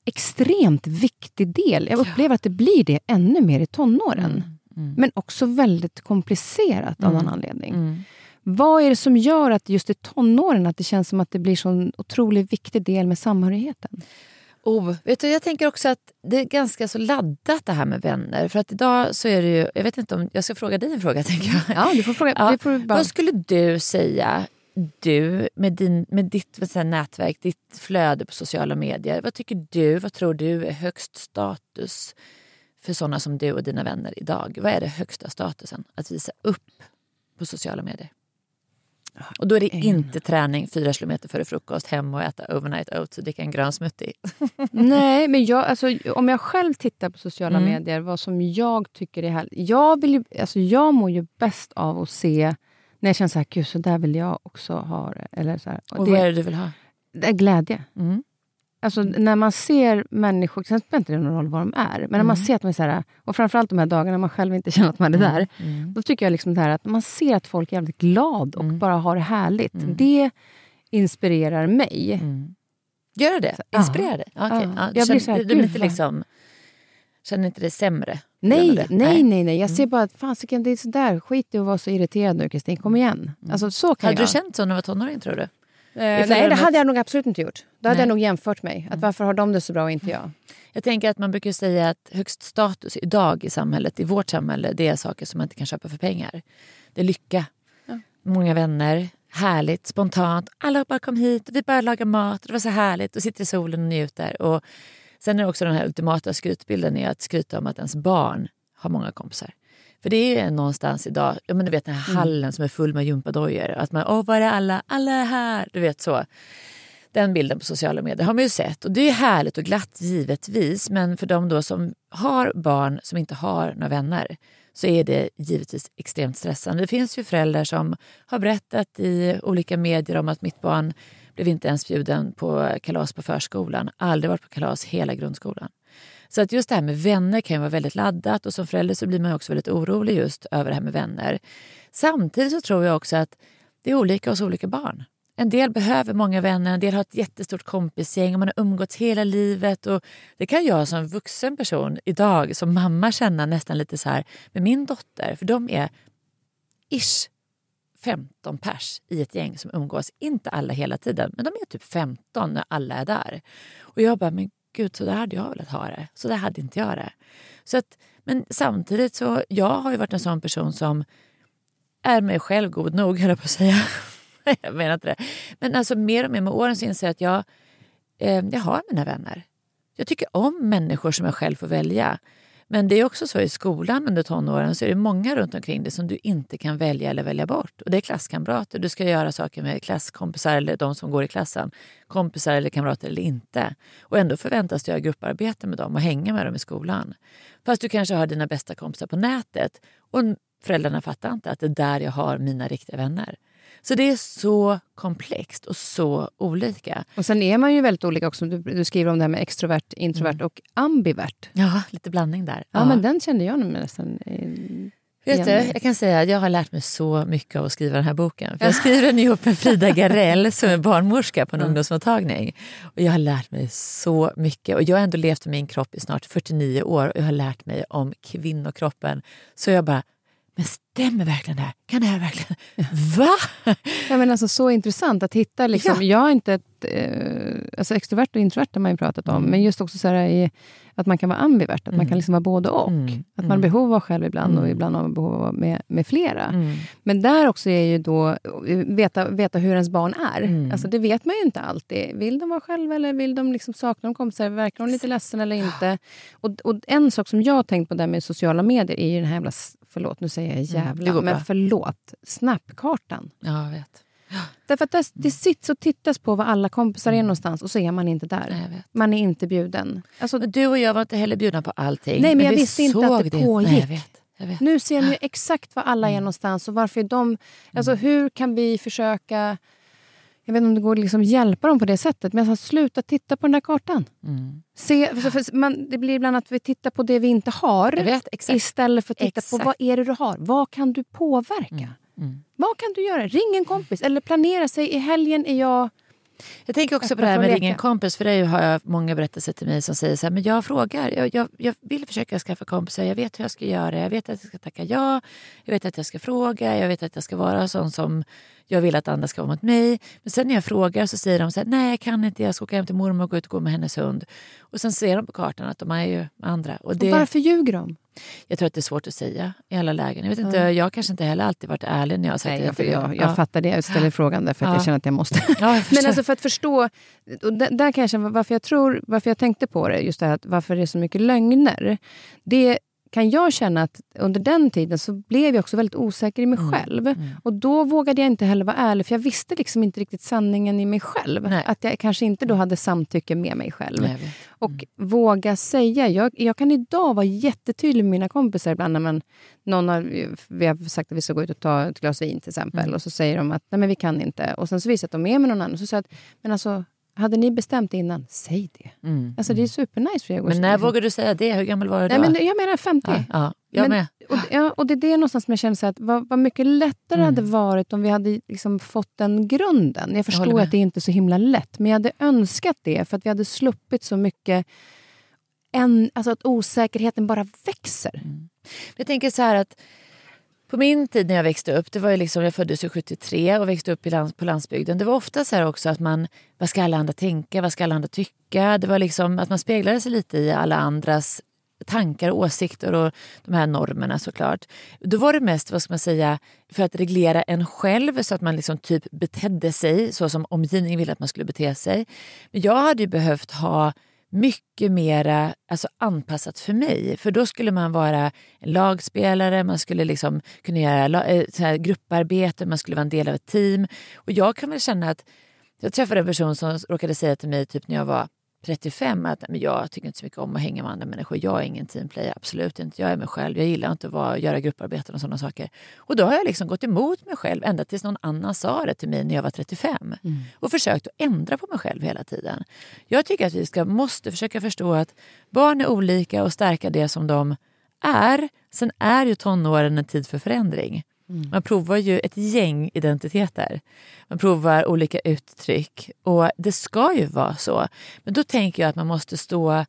extremt viktig del. Jag upplever att det blir det ännu mer i tonåren. Mm. mm. Men också väldigt komplicerat av någon mm. anledning. Mm. Vad är det som gör att just i tonåren att det känns som att det blir så en otroligt viktig del med samhörigheten? Oh, vet du, jag tänker också att det är ganska så laddat det här med vänner. För att idag så är det ju, jag vet inte om, jag ska fråga dig en fråga tänker jag. Ja, du får fråga. Ja. Får bara... Vad skulle du säga, du med, din, med ditt säga, nätverk, ditt flöde på sociala medier. Vad tycker du, vad tror du är högst status för sådana som du och dina vänner idag? Vad är det högsta statusen att visa upp på sociala medier? Och då är det inte träning fyra kilometer före frukost, hem och äta overnight oats och dricka en grön smoothie. Nej, men jag, alltså, om jag själv tittar på sociala mm. medier, vad som jag tycker är härligt. Jag, vill ju, alltså, jag mår ju bäst av att se när jag känner så här, gud, så där vill jag också ha det. Eller så här. Och, och det, vad är det du vill ha? Det är glädje. Mm. Alltså när man ser människor, sen spelar inte det någon roll vad de är, men när man mm. ser att man är så här, och framförallt de här dagarna man själv inte känner att man är mm. där, mm. då tycker jag liksom det här att man ser att folk är jävligt glada och mm. bara har det härligt. Mm. Det inspirerar mig. Mm. Gör det? Inspirerar det? Okay. Ja. Jag blir så här, du, du inte liksom, känner inte dig sämre? Nej, nej, nej, nej, nej. Jag ser bara att fasiken, det är sådär. Skit i att vara så irriterad nu Kristin, kom igen. Alltså, så kan Hade jag. du känt så när du var tonåring tror du? Eh, nej, det hade jag nog absolut inte gjort. Då hade nej. jag nog jämfört mig. Att mm. varför har de det så bra och inte jag? Jag tänker att man brukar säga att högst status idag i samhället, i vårt samhälle, det är saker som man inte kan köpa för pengar. Det är lycka, ja. många vänner, härligt, spontant. Alla bara kom hit och vi bara lagar mat och det var så härligt och sitter i solen och njuter. Och sen är också den här ultimata skrytbilden är att skryta om att ens barn har många kompisar. För det är någonstans idag, ja, men du vet den här mm. hallen mm. som är full med gympadojor. Att man, åh var är alla? Alla är här. Du vet så. Den bilden på sociala medier har man ju sett och det är härligt och glatt givetvis. Men för de då som har barn som inte har några vänner så är det givetvis extremt stressande. Det finns ju föräldrar som har berättat i olika medier om att mitt barn blev inte ens bjuden på kalas på förskolan, aldrig varit på kalas hela grundskolan. Så att just det här med vänner kan ju vara väldigt laddat och som förälder så blir man också väldigt orolig just över det här med vänner. Samtidigt så tror jag också att det är olika hos olika barn. En del behöver många vänner, en del har ett jättestort kompisgäng och man har umgåtts hela livet. Och det kan jag som vuxen person idag, som mamma, känna nästan lite så här med min dotter. För de är ish 15 pers i ett gäng som umgås. Inte alla hela tiden, men de är typ 15 när alla är där. Och jag bara, men gud, så där hade jag velat ha det. Så där hade inte jag det. Så att, men samtidigt så, jag har ju varit en sån person som är mig själv god nog, höll jag på att säga. jag menar inte det. Men alltså mer och mer med åren så inser jag att jag, eh, jag har mina vänner. Jag tycker om människor som jag själv får välja. Men det är också så i skolan under tonåren så är det många runt omkring dig som du inte kan välja eller välja bort. Och Det är klasskamrater. Du ska göra saker med klasskompisar eller de som går i klassen. Kompisar eller kamrater eller inte. Och ändå förväntas du göra grupparbete med dem och hänga med dem i skolan. Fast du kanske har dina bästa kompisar på nätet och föräldrarna fattar inte att det är där jag har mina riktiga vänner. Så det är så komplext och så olika. Och Sen är man ju väldigt olika också. Du, du skriver om det här med extrovert, introvert mm. och ambivert. Ja, lite blandning där. Ja, ja. men den kände jag nästan Vet du, jag kan säga att jag har lärt mig så mycket av att skriva den här boken. För jag skriver den ihop med Frida Garell som är barnmorska på en mm. ungdomsmottagning. Och jag har lärt mig så mycket. Och Jag har ändå levt med min kropp i snart 49 år och jag har lärt mig om kvinnokroppen. Så jag bara, men stämmer verkligen det här? Kan det här verkligen... Va? Ja, men alltså, så intressant att hitta. Liksom, ja. Jag har inte ett, eh, alltså extrovert och introvert har man ju pratat om, mm. men just också så här, i, att man kan vara ambivert, att mm. man kan liksom vara både och. Mm. Att man har behov av själv ibland och mm. ibland har behov av med, med flera. Mm. Men där också är ju då veta, veta hur ens barn är. Mm. Alltså, det vet man ju inte alltid. Vill de vara själva eller vill de liksom sakna de kompisar? Verkar de lite ledsen eller inte? Och, och en sak som jag har tänkt på där med sociala medier är ju den här jävla förlåt, nu säger jag jävla, mm, men förlåt, Snapkartan. Ja, jag vet. Därför att det, det sitts och tittas på var alla kompisar är mm. någonstans och så är man inte där. Man är inte bjuden. Alltså, men du och jag var inte heller bjudna på allting. Nej, men, jag visste inte att det, det. pågick. Nej, jag vet, jag vet. Nu ser man ju exakt var alla är mm. någonstans och varför de... Alltså, mm. Hur kan vi försöka jag vet inte om det går att liksom hjälpa dem på det sättet, men alltså, sluta titta på den där kartan. Mm. Se, för, för man, det blir ibland att vi tittar på det vi inte har vet, istället för att titta exakt. på vad är det du har. Vad kan du påverka? Mm. Mm. Vad kan du göra? Ring en kompis eller planera sig. I helgen är jag jag tänker också på det här med ringa en kompis. För det har jag många berättelser till mig som säger så här, men jag frågar. Jag, jag, jag, vill försöka skaffa kompisar. Jag vet hur jag ska göra. Jag vet att jag ska tacka ja. Jag vet att jag ska fråga. Jag vet att jag ska vara sån som jag vill att andra ska vara mot mig. Men sen när jag frågar så säger de så här, nej jag kan inte. Jag ska åka hem till mormor och gå ut och gå med hennes hund. Och sen ser de på kartan att de är ju andra. Och, det, och varför ljuger de? Jag tror att det är svårt att säga i alla lägen. Jag, vet inte, mm. jag kanske inte heller alltid varit ärlig när jag har sagt Nej. Jag, jag, jag ja. fattar det. Jag ställer frågan därför att ja. jag känner att jag måste. Ja, jag Men alltså för att förstå, och där, där kan jag känna, varför jag tror, varför jag tänkte på det, just det här att varför det är så mycket lögner. Det kan jag känna att under den tiden så blev jag också väldigt osäker i mig Mm. själv. Mm. Och då vågade jag inte heller vara ärlig, för jag visste liksom inte riktigt sanningen i mig själv. Nej. Att jag kanske inte då hade samtycke med mig själv. Nej, vet. Och våga säga. Jag, jag kan idag vara jättetydlig med mina kompisar ibland. När man, någon har, vi har sagt att vi ska gå ut och ta ett glas vin till exempel. Mm. Och så säger de att nej men vi kan inte. Och sen så visar att de är med någon annan. Och så säger att, men alltså, hade ni bestämt innan, säg det. Mm. Alltså det är supernice för er. Men när vågade du säga det? Hur gammal var du då? Nej, men jag menar 50. ja, ja, jag Men- med. Och, ja, och det är det någonstans som jag känner så att vad, vad mycket lättare Mm. hade varit om vi hade liksom fått den grunden. Jag förstår med. att det inte är så himla lätt, men jag hade önskat det för att vi hade sluppit så mycket en, alltså att osäkerheten bara växer. Jag tänker så här att på min tid när jag växte upp, det var ju liksom, jag föddes 73 och växte upp i lands, på landsbygden. Det var ofta så här också att man, vad ska alla andra tänka, vad ska alla andra tycka? Det var liksom att man speglade sig lite i alla andras tankar och åsikter och de här normerna såklart. Då var det mest, vad ska man säga, för att reglera en själv så att man liksom typ betedde sig så som omgivningen ville att man skulle bete sig. Men jag hade ju behövt ha mycket mera alltså anpassat för mig. För då skulle man vara en lagspelare, man skulle liksom kunna göra eh, så här grupparbete, man skulle vara en del av ett team. Och jag kan väl känna att jag träffade en person som råkade säga till mig typ när jag var 35 att men jag tycker inte så mycket om att hänga med andra människor. Jag är ingen teamplayer, absolut inte. Jag är mig själv. Jag gillar inte att vara, göra grupparbeten och sådana saker. Och då har jag liksom gått emot mig själv ända tills någon annan sa det till mig när jag var 35. Och försökt att ändra på mig själv hela tiden. Jag tycker att vi ska, måste försöka förstå att barn är olika och stärka det som de är. Sen är ju tonåren en tid för förändring. Mm. Man provar ju ett gäng identiteter. Man provar olika uttryck och det ska ju vara så. Men då tänker jag att man måste stå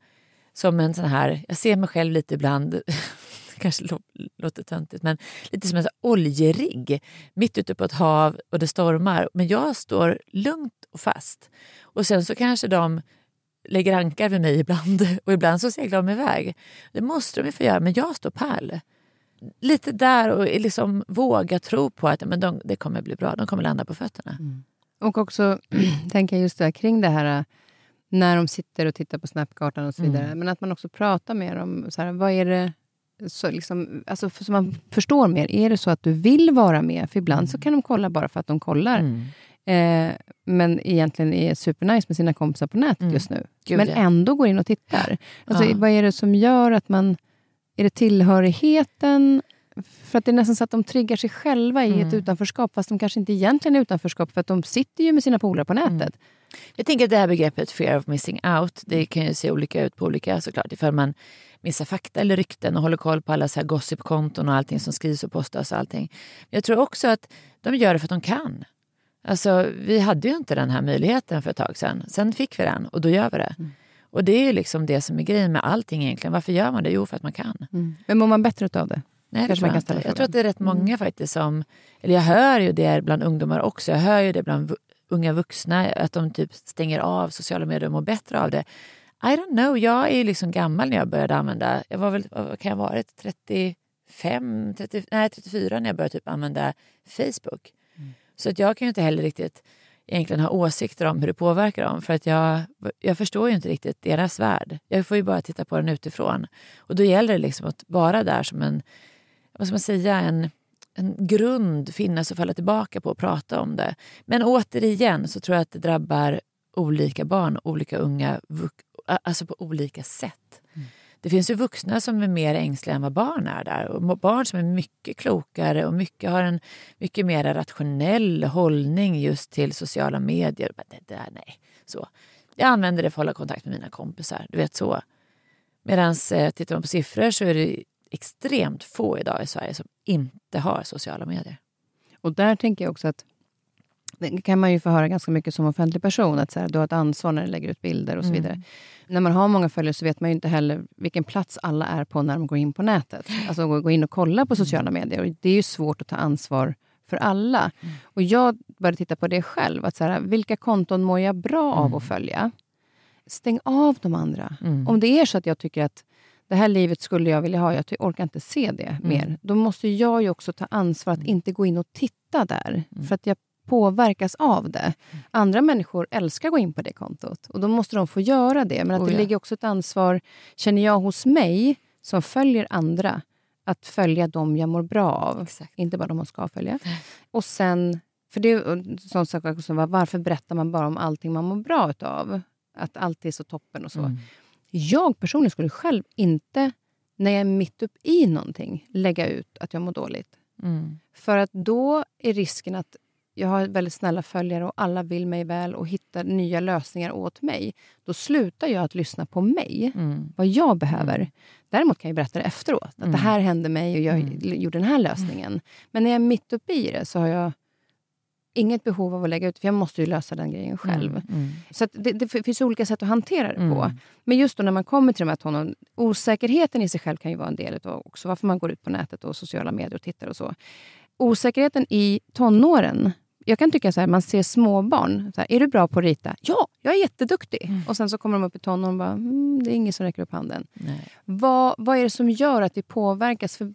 som en sån här, jag ser mig själv lite ibland, det kanske låter töntigt, men lite som en oljerigg mitt ute på ett hav och det stormar. Men jag står lugnt och fast. Och sen så kanske de lägger ankar vid mig ibland och ibland så seglar de iväg. Det måste de ju få göra, men jag står pall. Lite där och liksom våga tro på att men de, det kommer bli bra, de kommer landa på fötterna. Och också tänker jag just det här, kring det här när de sitter och tittar på Snapkartan och så Mm. vidare. Men att man också pratar med dem. Så här, vad är det så liksom, alltså, så man förstår mer. Är det så att du vill vara med? För ibland så kan de kolla bara för att de kollar. Mm. Eh, men egentligen är supernice med sina kompisar på nätet Mm. just nu. Gud, men ja. ändå går in och tittar. Alltså, Ja. Vad är det som gör att man... Är det tillhörigheten? För att det är nästan så att de triggar sig själva i Mm. ett utanförskap, fast de kanske inte egentligen är utanförskap, för att de sitter ju med sina polare på Mm. nätet. Jag tänker att det här begreppet fear of missing out, det kan ju se olika ut på olika såklart. Ifall man missar fakta eller rykten och håller koll på alla så här gossipkonton och allting som skrivs och postas och allting. Men jag tror också att de gör det för att de kan. Alltså, vi hade ju inte den här möjligheten för ett tag sedan. Sen fick vi den och då gör vi det. Och det är ju liksom det som är grejen med allting egentligen. Varför gör man det? Jo, för att man kan. Men mår man bättre av det? Nej, det Kanske man jag, kan ställa jag tror att det är rätt frågan. många faktiskt som... Eller jag hör ju det bland ungdomar också. Jag hör ju det bland unga vuxna. Att de typ stänger av sociala medier och mår bättre av det. I don't know. Jag är ju liksom gammal när jag började använda... Jag var väl, vad kan jag ha varit? 35, 30, nej 34 när jag började typ använda Facebook. Så att jag kan ju inte heller riktigt egentligen ha åsikter om hur det påverkar dem. För att jag, jag förstår ju inte riktigt deras värld. Jag får ju bara titta på den utifrån. Och då gäller det liksom att vara där som en, vad ska man säga, en, en grund, finnas och falla tillbaka på och prata om det. Men återigen så tror jag att det drabbar olika barn, olika unga, vux- alltså på olika sätt. Det finns ju vuxna som är mer ängsliga än vad barn är där. Och barn som är mycket klokare och mycket har en mycket mer rationell hållning just till sociala medier. Men det där, nej. Så. Jag använder det för att hålla kontakt med mina kompisar. Du vet så. Medan eh, tittar man på siffror så är det extremt få idag i Sverige som inte har sociala medier. Och där tänker jag också att det kan man ju få höra ganska mycket som offentlig person, att så här, du har ett ansvar när du lägger ut bilder och så Mm. vidare. När man har många följare så vet man ju inte heller vilken plats alla är på när de går in på nätet. Alltså gå in och kolla på sociala medier. Och det är ju svårt att ta ansvar för alla. Och jag började titta på det själv. Att så här, vilka konton mår jag bra av att följa? Stäng av de andra. Mm. Om det är så att jag tycker att det här livet skulle jag vilja ha, jag orkar inte se det mer. Då måste jag ju också ta ansvar att inte gå in och titta där. För att jag påverkas av det. Andra människor älskar att gå in på det kontot och då måste de få göra det. Men att Oh, det ja. ligger också ett ansvar, känner jag, hos mig som följer andra att följa dem jag mår bra av. Exakt. Inte bara de man ska följa. Och sen, för det är sån sak också, varför berättar man bara om allting man mår bra av? Att allt är så toppen och så. Mm. Jag personligen skulle själv inte, när jag är mitt upp i någonting, lägga ut att jag mår dåligt. Mm. För att då är risken att jag har väldigt snälla följare och alla vill mig väl och hittar nya lösningar åt mig. Då slutar jag att lyssna på mig, Mm. vad jag behöver. Däremot kan jag berätta det efteråt. Att Mm. det här hände mig och jag Mm. gjorde den här lösningen. Men när jag är mitt uppe i det så har jag inget behov av att lägga ut, för jag måste ju lösa den grejen själv. Mm. Mm. Så det, det finns olika sätt att hantera det på. Mm. Men just då när man kommer till de här tonåren, osäkerheten i sig själv kan ju vara en del av också varför man går ut på nätet och sociala medier och tittar och så. Osäkerheten i tonåren. Jag kan tycka så här, man ser småbarn. Så här, är du bra på att rita? Ja, jag är jätteduktig. Mm. Och sen så kommer de upp i tonåren och bara, mm, det är ingen som räcker upp handen. Nej. Vad, vad är det som gör att vi påverkas? För,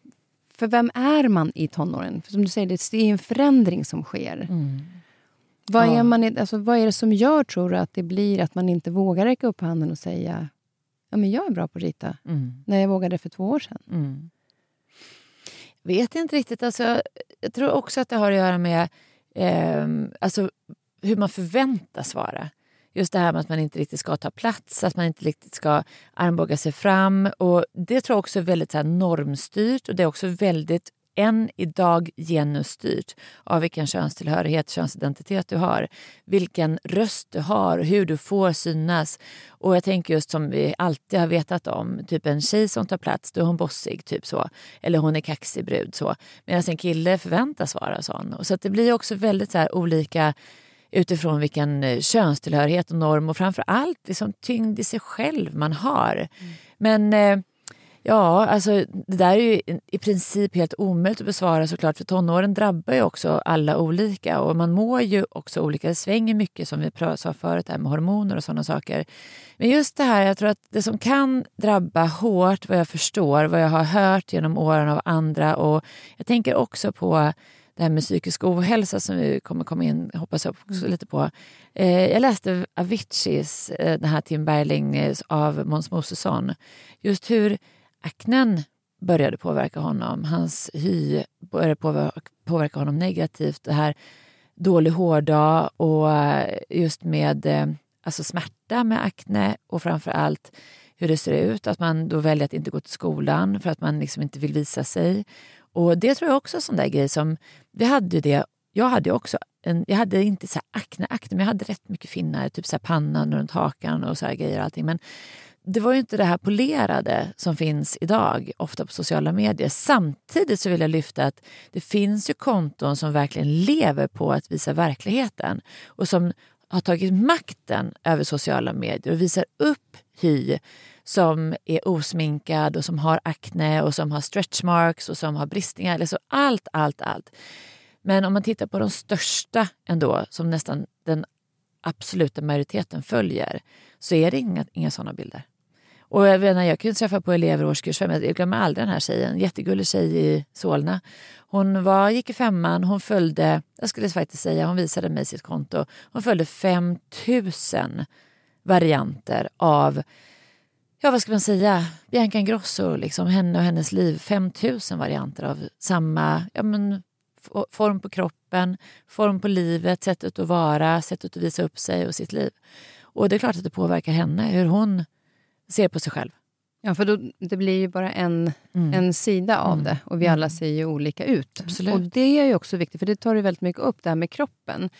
för vem är man i tonåren? För som du säger, det är en förändring som sker. Mm. Vad, Ja. är man, alltså, vad är det som gör, tror du, att det blir att man inte vågar räcka upp handen och säga ja, men jag är bra på att rita, Mm. när jag vågade för två år sedan? Mm. Vet inte riktigt. Alltså, jag tror också att det har att göra med eh, alltså, hur man förväntas vara. Just det här med att man inte riktigt ska ta plats, att man inte riktigt ska armbåga sig fram. Och Det tror jag också är väldigt så här, normstyrt och det är också väldigt än idag genusstyrt av vilken könstillhörighet, könsidentitet du har. Vilken röst du har, hur du får synas. Och jag tänker just som vi alltid har vetat om, typ en tjej som tar plats, då är hon bossig, typ så. Eller hon är kaxig brud, så. Medan en kille förväntas vara sån. Och så det blir också väldigt så olika utifrån vilken eh, könstillhörighet och norm och framför allt liksom tyngd i sig själv man har. Men eh, ja, alltså det där är ju i- princip helt omöjligt att besvara såklart för tonåren drabbar ju också alla olika och man mår ju också olika. Det svänger mycket som vi sa förut här med hormoner och sådana saker. Men just det här, jag tror att det som kan drabba hårt vad jag förstår, vad jag har hört genom åren av andra och jag tänker också på det här med psykisk ohälsa som vi kommer komma in, hoppas jag också lite på. Eh, jag läste Aviciis, eh, den här Tim Bergling eh, av Måns Mosesson. Just hur aknen började påverka honom. Hans hy började påverka, honom negativt. Det här dålig hårdag och eh, just med eh, alltså smärta med akne och framför allt hur det ser ut. Att man då väljer att inte gå till skolan för att man liksom inte vill visa sig. Och Det tror jag också är en sån där grej som... Vi hade ju det, jag hade ju också en, jag hade inte så här akne, akne, men jag hade rätt mycket finnar. Typ så här pannan runt hakan och så här grejer. Och allting. Men det var ju inte det här polerade som finns idag, ofta på sociala medier. Samtidigt så vill jag lyfta att det finns ju konton som verkligen lever på att visa verkligheten och som har tagit makten över sociala medier och visar upp hy som är osminkad och som har akne och som har stretchmarks och som har bristningar. Alltså allt, allt, allt. Men om man tittar på de största ändå, som nästan den absoluta majoriteten följer, så är det inga, inga sådana bilder. Och jag, menar, jag kan träffa på elever i årskurs fem. Jag glömmer aldrig den här tjejen. Jättegullig tjej i Solna. Hon var, gick i femman. Hon följde, jag skulle faktiskt säga, hon visade mig sitt konto. Hon följde 5000 varianter av, ja vad ska man säga, Bianca Ingrosso, liksom, henne och hennes liv. 5000 varianter av samma ja, men, form på kroppen, form på livet, sättet att vara, sättet att visa upp sig och sitt liv. Och det är klart att det påverkar henne, hur hon ser på sig själv. Ja, för då, det blir ju bara en, Mm. en sida av Mm. det och vi alla ser ju olika ut. Absolut. Och Det är ju också viktigt, för det tar ju väldigt mycket upp, det här med kroppen.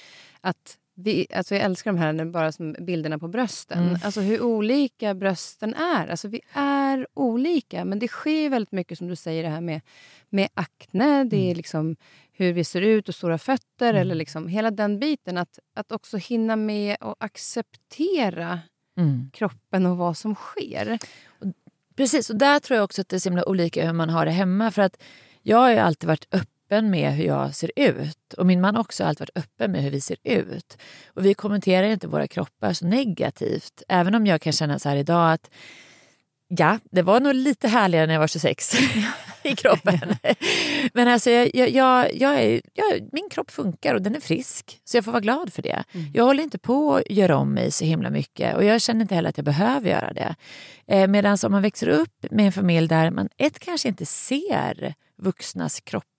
Att vi, alltså jag älskar de här bara som bilderna på brösten. Mm. Alltså hur olika brösten är. Alltså vi är olika, men det sker väldigt mycket som du säger det här med, med akne. Det är Mm. liksom hur vi ser ut och stora fötter. Eller liksom hela den biten. Att, att också hinna med och acceptera Mm. kroppen och vad som sker. Precis, och där tror jag också att det är så himla olika hur man har det hemma. För att jag har ju alltid varit öppen med hur jag ser ut. Och min man har också alltid varit öppen med hur vi ser ut. Och vi kommenterar inte våra kroppar så negativt. Även om jag kan känna så här idag att ja, det var nog lite härligare när jag var 26. i kroppen. Men alltså, jag, jag, jag, är, jag, min kropp funkar och den är frisk, så jag får vara glad för det. Mm. Jag håller inte på att göra om mig så himla mycket och jag känner inte heller att jag behöver göra det. Eh, Medan om man växer upp med en familj där man ett kanske inte ser vuxnas kroppar.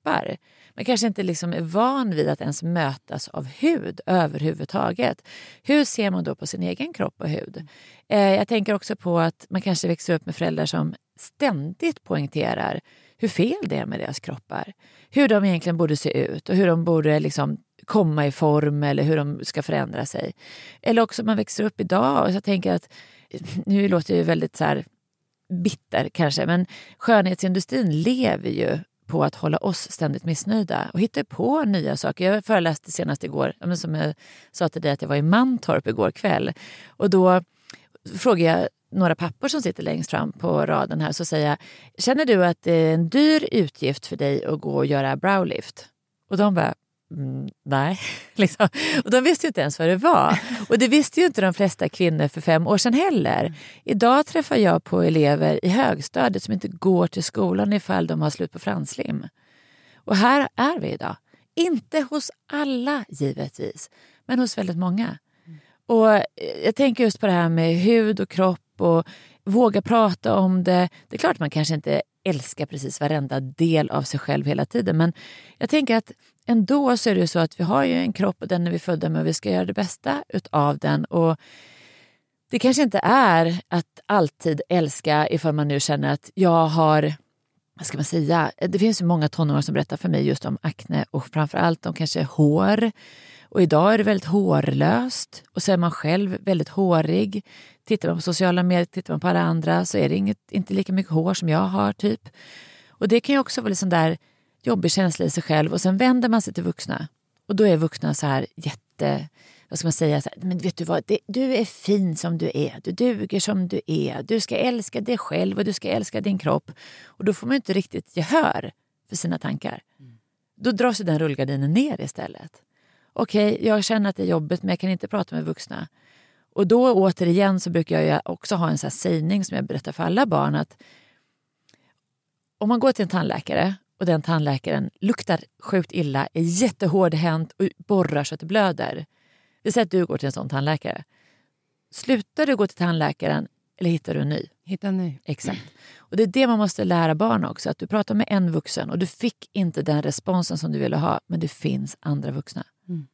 Man kanske inte liksom är van vid att ens mötas av hud överhuvudtaget. Hur ser man då på sin egen kropp och hud? Eh, jag tänker också på att man kanske växer upp med föräldrar som ständigt poängterar hur fel det är med deras kroppar. Hur de egentligen borde se ut och hur de borde liksom komma i form eller hur de ska förändra sig. Eller också man växer upp idag och jag tänker att, nu låter jag ju väldigt så här bitter kanske, men skönhetsindustrin lever ju på att hålla oss ständigt missnöjda och hittar på nya saker. Jag föreläste senast igår, som jag sa till dig att jag var i Mantorp igår kväll. Och då frågade jag några pappor som sitter längst fram på raden här så säger jag, känner du att det är en dyr utgift för dig att gå och göra browlift? Och de bara, Mm, nej. liksom. Och de visste ju inte ens vad det var. Och det visste ju inte de flesta kvinnor för fem år sedan heller. Idag träffar jag på elever i högstadiet som inte går till skolan ifall de har slut på franslim. Och här är vi idag. Inte hos alla givetvis, men hos väldigt många. Och Jag tänker just på det här med hud och kropp och våga prata om det. Det är klart man kanske inte älskar precis varenda del av sig själv hela tiden men jag tänker att ändå så är det så att vi har ju en kropp och den är vi födda med och vi ska göra det bästa utav den. Och det kanske inte är att alltid älska ifall man nu känner att jag har vad ska man säga? Det finns ju många tonåringar som berättar för mig just om akne och framförallt om kanske hår. Och idag är det väldigt hårlöst och så är man själv väldigt hårig. Tittar man på sociala medier, tittar man på alla andra så är det inget, inte lika mycket hår som jag har. typ. Och det kan ju också vara liksom där jobbig känsla i sig själv och sen vänder man sig till vuxna. Och då är vuxna så här jätte... Vad ska man säga? Här, men vet du vad? Det, du är fin som du är. Du duger som du är. Du ska älska dig själv och du ska älska din kropp. Och då får man inte riktigt gehör för sina tankar. Mm. Då dras den rullgardinen ner istället. Okej, okay, jag känner att det är jobbigt men jag kan inte prata med vuxna. Och då återigen så brukar jag också ha en så sägning som jag berättar för alla barn att om man går till en tandläkare och den tandläkaren luktar sjukt illa, är jättehårdhänt och borrar så att det blöder. Vi säger att du går till en sån tandläkare. Slutar du gå till tandläkaren eller hittar du en ny? Hitta en ny. Exakt. Och Det är det man måste lära barn också. Att Du pratar med en vuxen och du fick inte den responsen som du ville ha, men det finns andra vuxna. Mm.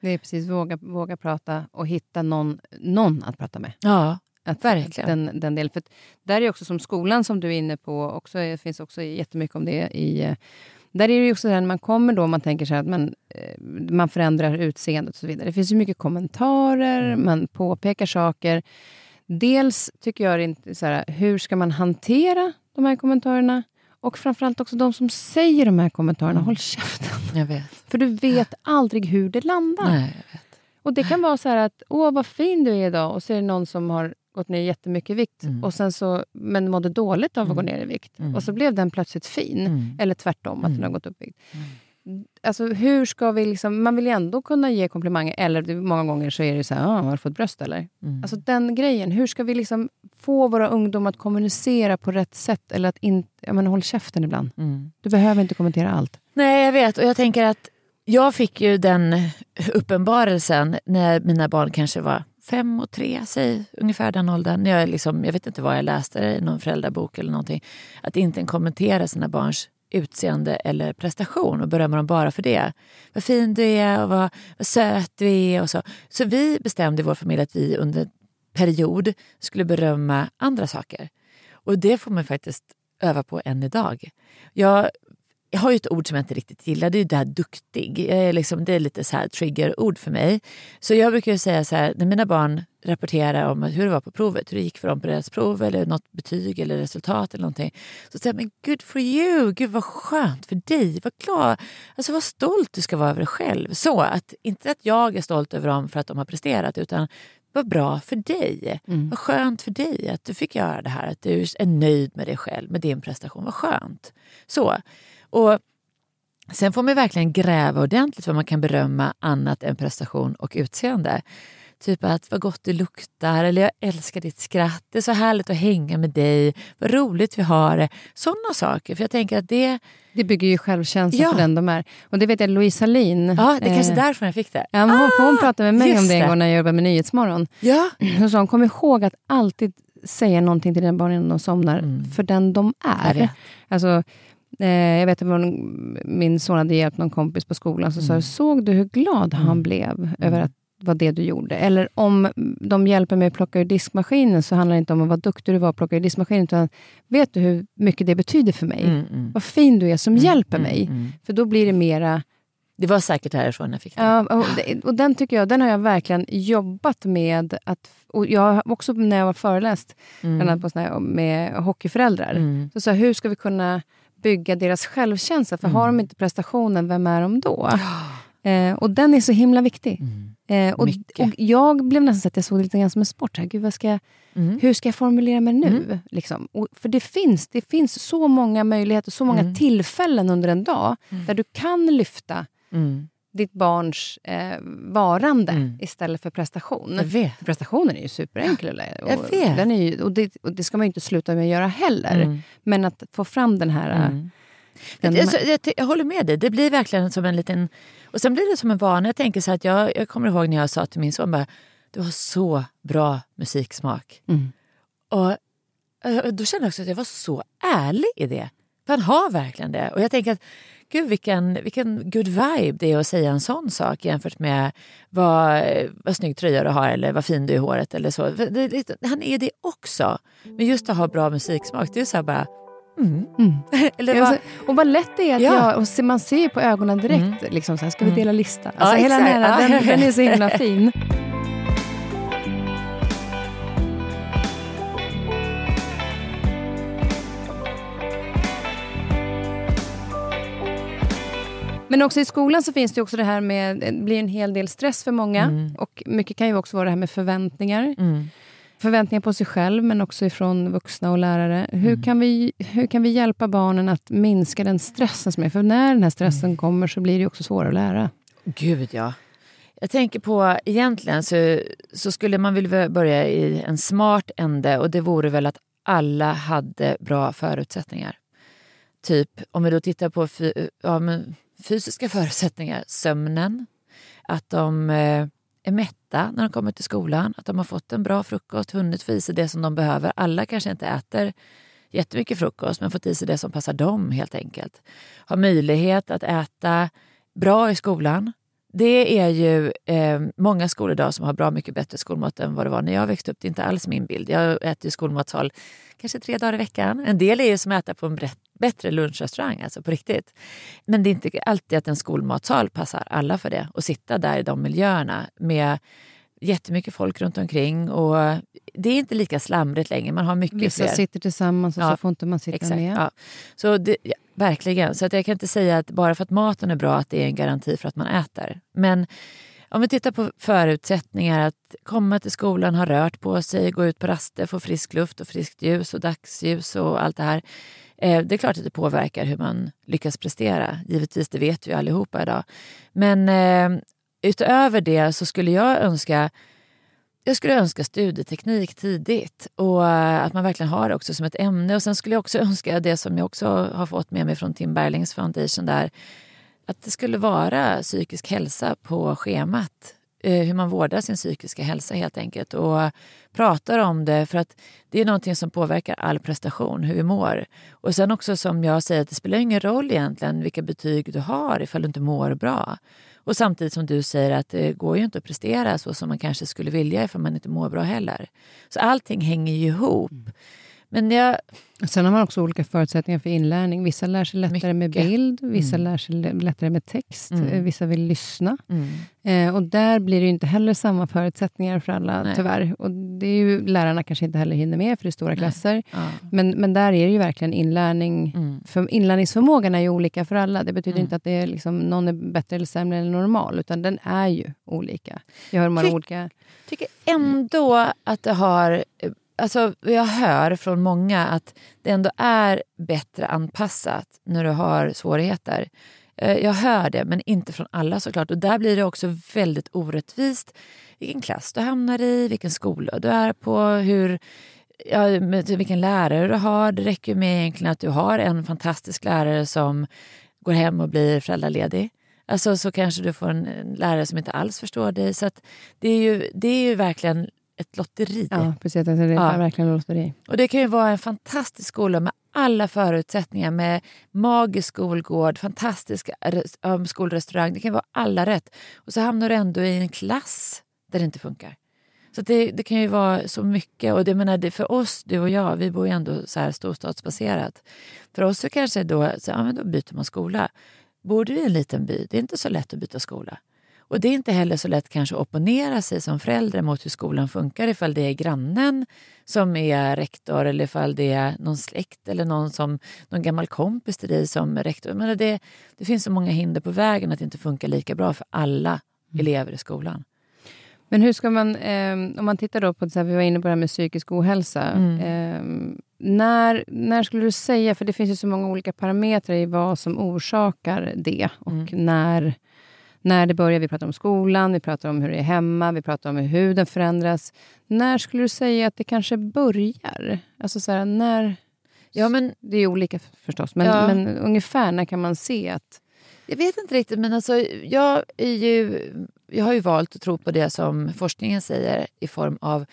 Det är precis, våga, våga prata och hitta någon, någon att prata med. Ja, att, Verkligen. Den, den delen. För där är också som skolan som du är inne på, också, det finns också jättemycket om det i eh, där är det också när man kommer då, man tänker så att man, eh, man förändrar utseendet och så vidare. Det finns ju mycket kommentarer, mm. man påpekar saker. Dels tycker jag inte så här, hur ska man hantera de här kommentarerna? Och framförallt också de som säger de här kommentarerna, mm. håll käften. Jag vet. För du vet aldrig hur det landar. Nej. Och det kan vara så att, åh vad fin du är idag, och så är det någon som har gått ner jättemycket i vikt, mm. och sen så, men mådde dåligt av att mm. gå ner i vikt. Mm. Och så blev den plötsligt fin. Mm. Eller tvärtom, att den har mm. gått upp i vikt. Mm. Alltså, hur ska vi liksom, man vill ju ändå kunna ge komplimanger, eller många gånger så är det så här, ah, har du fått bröst eller? Alltså den grejen, hur ska vi liksom få våra ungdomar att kommunicera på rätt sätt? Eller att inte, ja men håll käften ibland. Du behöver inte kommentera allt. Nej, jag vet. Och jag tänker att jag fick ju den uppenbarelsen när mina barn kanske var fem och tre, säg ungefär den åldern. Jag, liksom, jag vet inte vad jag läste i någon föräldrabok eller någonting. Att inte kommentera sina barns utseende eller prestation och berömma dem bara för det. Vad fin du är och vad, vad söt du är. Och så. så vi bestämde i vår familj att vi under period skulle berömma andra saker. Och det får man faktiskt öva på än idag. Jag jag har ju ett ord som jag inte riktigt gillar, det är ju det här duktig. Jag är liksom, det är lite så här triggerord för mig. Så jag brukar säga så här, när mina barn rapporterar om hur det var på provet, hur det gick för dem på deras prov eller något betyg eller resultat eller någonting. Så säger jag, men good for you, gud vad skönt för dig, vad glad, alltså vad stolt du ska vara över dig själv. Så att, inte att jag är stolt över dem för att de har presterat utan vad bra för dig. Mm. Vad skönt för dig att du fick göra det här. Att du är nöjd med dig själv, med din prestation. Vad skönt. Så. Och Sen får man verkligen gräva ordentligt vad man kan berömma annat än prestation och utseende. Typ att vad gott det luktar eller jag älskar ditt skratt. Det är så härligt att hänga med dig. Vad roligt vi har det. Sådana saker. För jag tänker att det... Det bygger ju självkänsla ja. för den de är. Och det vet jag Louise Hallin. Ja, det är kanske eh, därför jag fick det. Ja, hon, ah, hon pratade med mig om det en gång när jag jobbade med Nyhetsmorgon. Ja. Hon sa hon kom ihåg att alltid säga någonting till dina barn innan de somnar, mm. för den de är. Alltså, eh, jag vet att min son hade hjälpt någon kompis på skolan, så mm. sa såg du hur glad han mm. blev mm. över att var det du gjorde. Eller om de hjälper mig att plocka ur diskmaskinen, så handlar det inte om vara duktig du var att plocka ur diskmaskinen, utan vet du hur mycket det betyder för mig? Mm, mm. Vad fin du är som mm, hjälper mig. Mm, mm. För då blir det mera... Det var säkert härifrån jag fick det. Ja, och, och, den tycker jag, den har jag verkligen jobbat med. Att, och jag också när jag var föreläst mm. på såna med hockeyföräldrar, så sa hur ska vi kunna bygga deras självkänsla? För har de inte prestationen, vem är de då? Eh, och den är så himla viktig. Mm. Eh, och, och, jag blev nästan så att jag såg det lite grann som en sport. Här. Gud, ska, mm. Hur ska jag formulera mig nu? Mm. Liksom? Och, för det finns, det finns så många möjligheter, så många mm. tillfällen under en dag mm. där du kan lyfta mm. Ditt barns eh, varande mm. istället för prestation. Prestationen är ju superenkel. Och, jag vet. Den är ju, och, det, och det ska man ju inte sluta med att göra heller. Men att få fram den här... Den, jag, jag, jag, håller med dig. Det blir verkligen som en liten och sen blir det som en vana. Jag tänker så att jag, jag kommer ihåg när jag sa till min son bara, du har så bra musiksmak. Mm. Och eh, då kände jag också att jag var så ärlig i det. För han har verkligen det. Och jag tänker att gud vilken, vilken good vibe det är att säga en sån sak jämfört med vad, vad snygg tröja du har eller vad fin du är i håret eller så. Det, det, han är det också. Men just att ha bra musiksmak, det är så bara Mm. Mm. Eller vad... Och vad lätt det är att ja. jag, och man ser på ögonen direkt, mm. liksom så här, ska vi mm. dela lista? Alltså, ja, hela den, här, den, den är så himla fin. Men också i skolan så finns det också det här med, det blir en hel del stress för många. Mm. Och mycket kan ju också vara det här med förväntningar. Mm förväntningar på sig själv, men också ifrån vuxna och lärare. Mm. Hur, kan vi, hur kan vi hjälpa barnen att minska den stressen som är? För när den här stressen mm. kommer så blir det också svårare att lära. Gud, ja. Jag tänker på, egentligen så, så skulle man vilja börja i en smart ände och det vore väl att alla hade bra förutsättningar. Typ, om vi då tittar på ja, fysiska förutsättningar, sömnen, att de eh, är mätta när de kommer till skolan, att de har fått en bra frukost, hunnit få i sig det som de behöver. Alla kanske inte äter jättemycket frukost men fått i sig det som passar dem helt enkelt. Har möjlighet att äta bra i skolan. Det är ju eh, många skolor idag som har bra mycket bättre skolmat än vad det var när jag växte upp. Det är inte alls min bild. Jag äter skolmatsal kanske tre dagar i veckan. En del är ju som att äta på en bättre lunchrestaurang, alltså på riktigt. Men det är inte alltid att en skolmatsal passar alla för det. Och sitta där i de miljöerna med jättemycket folk runt omkring. Och det är inte lika slamrigt längre. Man har mycket Vissa fler. sitter tillsammans och ja, så får inte man sitta exakt, med. Ja. Så det, verkligen. Så att jag kan inte säga att bara för att maten är bra att det är en garanti för att man äter. Men om vi tittar på förutsättningar att komma till skolan, ha rört på sig, gå ut på raster, få frisk luft och friskt ljus och dagsljus och allt det här. Eh, det är klart att det påverkar hur man lyckas prestera. Givetvis, det vet vi allihopa idag. Men eh, utöver det så skulle jag önska jag skulle önska studieteknik tidigt och eh, att man verkligen har det också som ett ämne. Och Sen skulle jag också önska det som jag också har fått med mig från Tim Berlings Foundation där att det skulle vara psykisk hälsa på schemat. Eh, hur man vårdar sin psykiska hälsa helt enkelt och pratar om det för att det är någonting som påverkar all prestation, hur vi mår. Och sen också som jag säger, att det spelar ingen roll egentligen vilka betyg du har ifall du inte mår bra. Och samtidigt som du säger att det går ju inte att prestera så som man kanske skulle vilja ifall man inte mår bra heller. Så allting hänger ju ihop. Mm. Men jag... Sen har man också olika förutsättningar för inlärning. Vissa lär sig lättare Mycket. med bild, vissa mm. lär sig lättare med text, mm. Eh, vissa vill lyssna. Mm. Eh, och där blir det inte heller samma förutsättningar för alla, Nej. tyvärr. Och det är ju, lärarna kanske inte heller hinner med, för det är stora Nej. klasser. Ja. Men, men där är det ju verkligen inlärning. Mm. För inlärningsförmågan är ju olika för alla. Det betyder mm. inte att det är liksom, någon är bättre eller sämre än normal, utan den är ju olika. Jag hör många olika... tycker ändå att det har alltså, jag hör från många att det ändå är bättre anpassat när du har svårigheter. Eh, jag hör det, men inte från alla såklart. Och där blir det också väldigt orättvist vilken klass du hamnar i, vilken skola du är på, hur, ja, vilken lärare du har. Det räcker med egentligen att du har en fantastisk lärare som går hem och blir föräldraledig. Alltså så kanske du får en, en lärare som inte alls förstår dig. Så det, är ju, det är ju verkligen ett lotteri. Ja, precis. Det är ja. verkligen lotteri. Och det kan ju vara en fantastisk skola med alla förutsättningar med magisk skolgård, fantastisk skolrestaurang. Det kan vara alla rätt. Och så hamnar du ändå i en klass där det inte funkar. Så det, det, kan ju vara så mycket. Och det menar, det för oss, du och jag, vi bor ju ändå så här storstadsbaserat. För oss så kanske då, så, ja, men då byter man skola. Bor du i en liten by, det är inte så lätt att byta skola. Och det är inte heller så lätt kanske att opponera sig som förälder mot hur skolan funkar ifall det är grannen som är rektor eller ifall det är någon släkt eller någon, som, någon gammal kompis till dig som rektor. Men det, det finns så många hinder på vägen att det inte funkar lika bra för alla mm. elever i skolan. Men hur ska man, eh, om man tittar då på, så här, vi var inne på det här med psykisk ohälsa. Mm. Eh, när, när skulle du säga, för det finns ju så många olika parametrar i vad som orsakar det och mm. när när det börjar. Vi pratar om skolan, vi pratar om hur det är hemma, vi pratar om hur huden förändras. När skulle du säga att det kanske börjar? Alltså så här, när... Ja, men, det är olika förstås, men, ja. men ungefär när kan man se att... Jag vet inte riktigt, men alltså, jag, ju, jag har ju valt att tro på det som forskningen säger i form av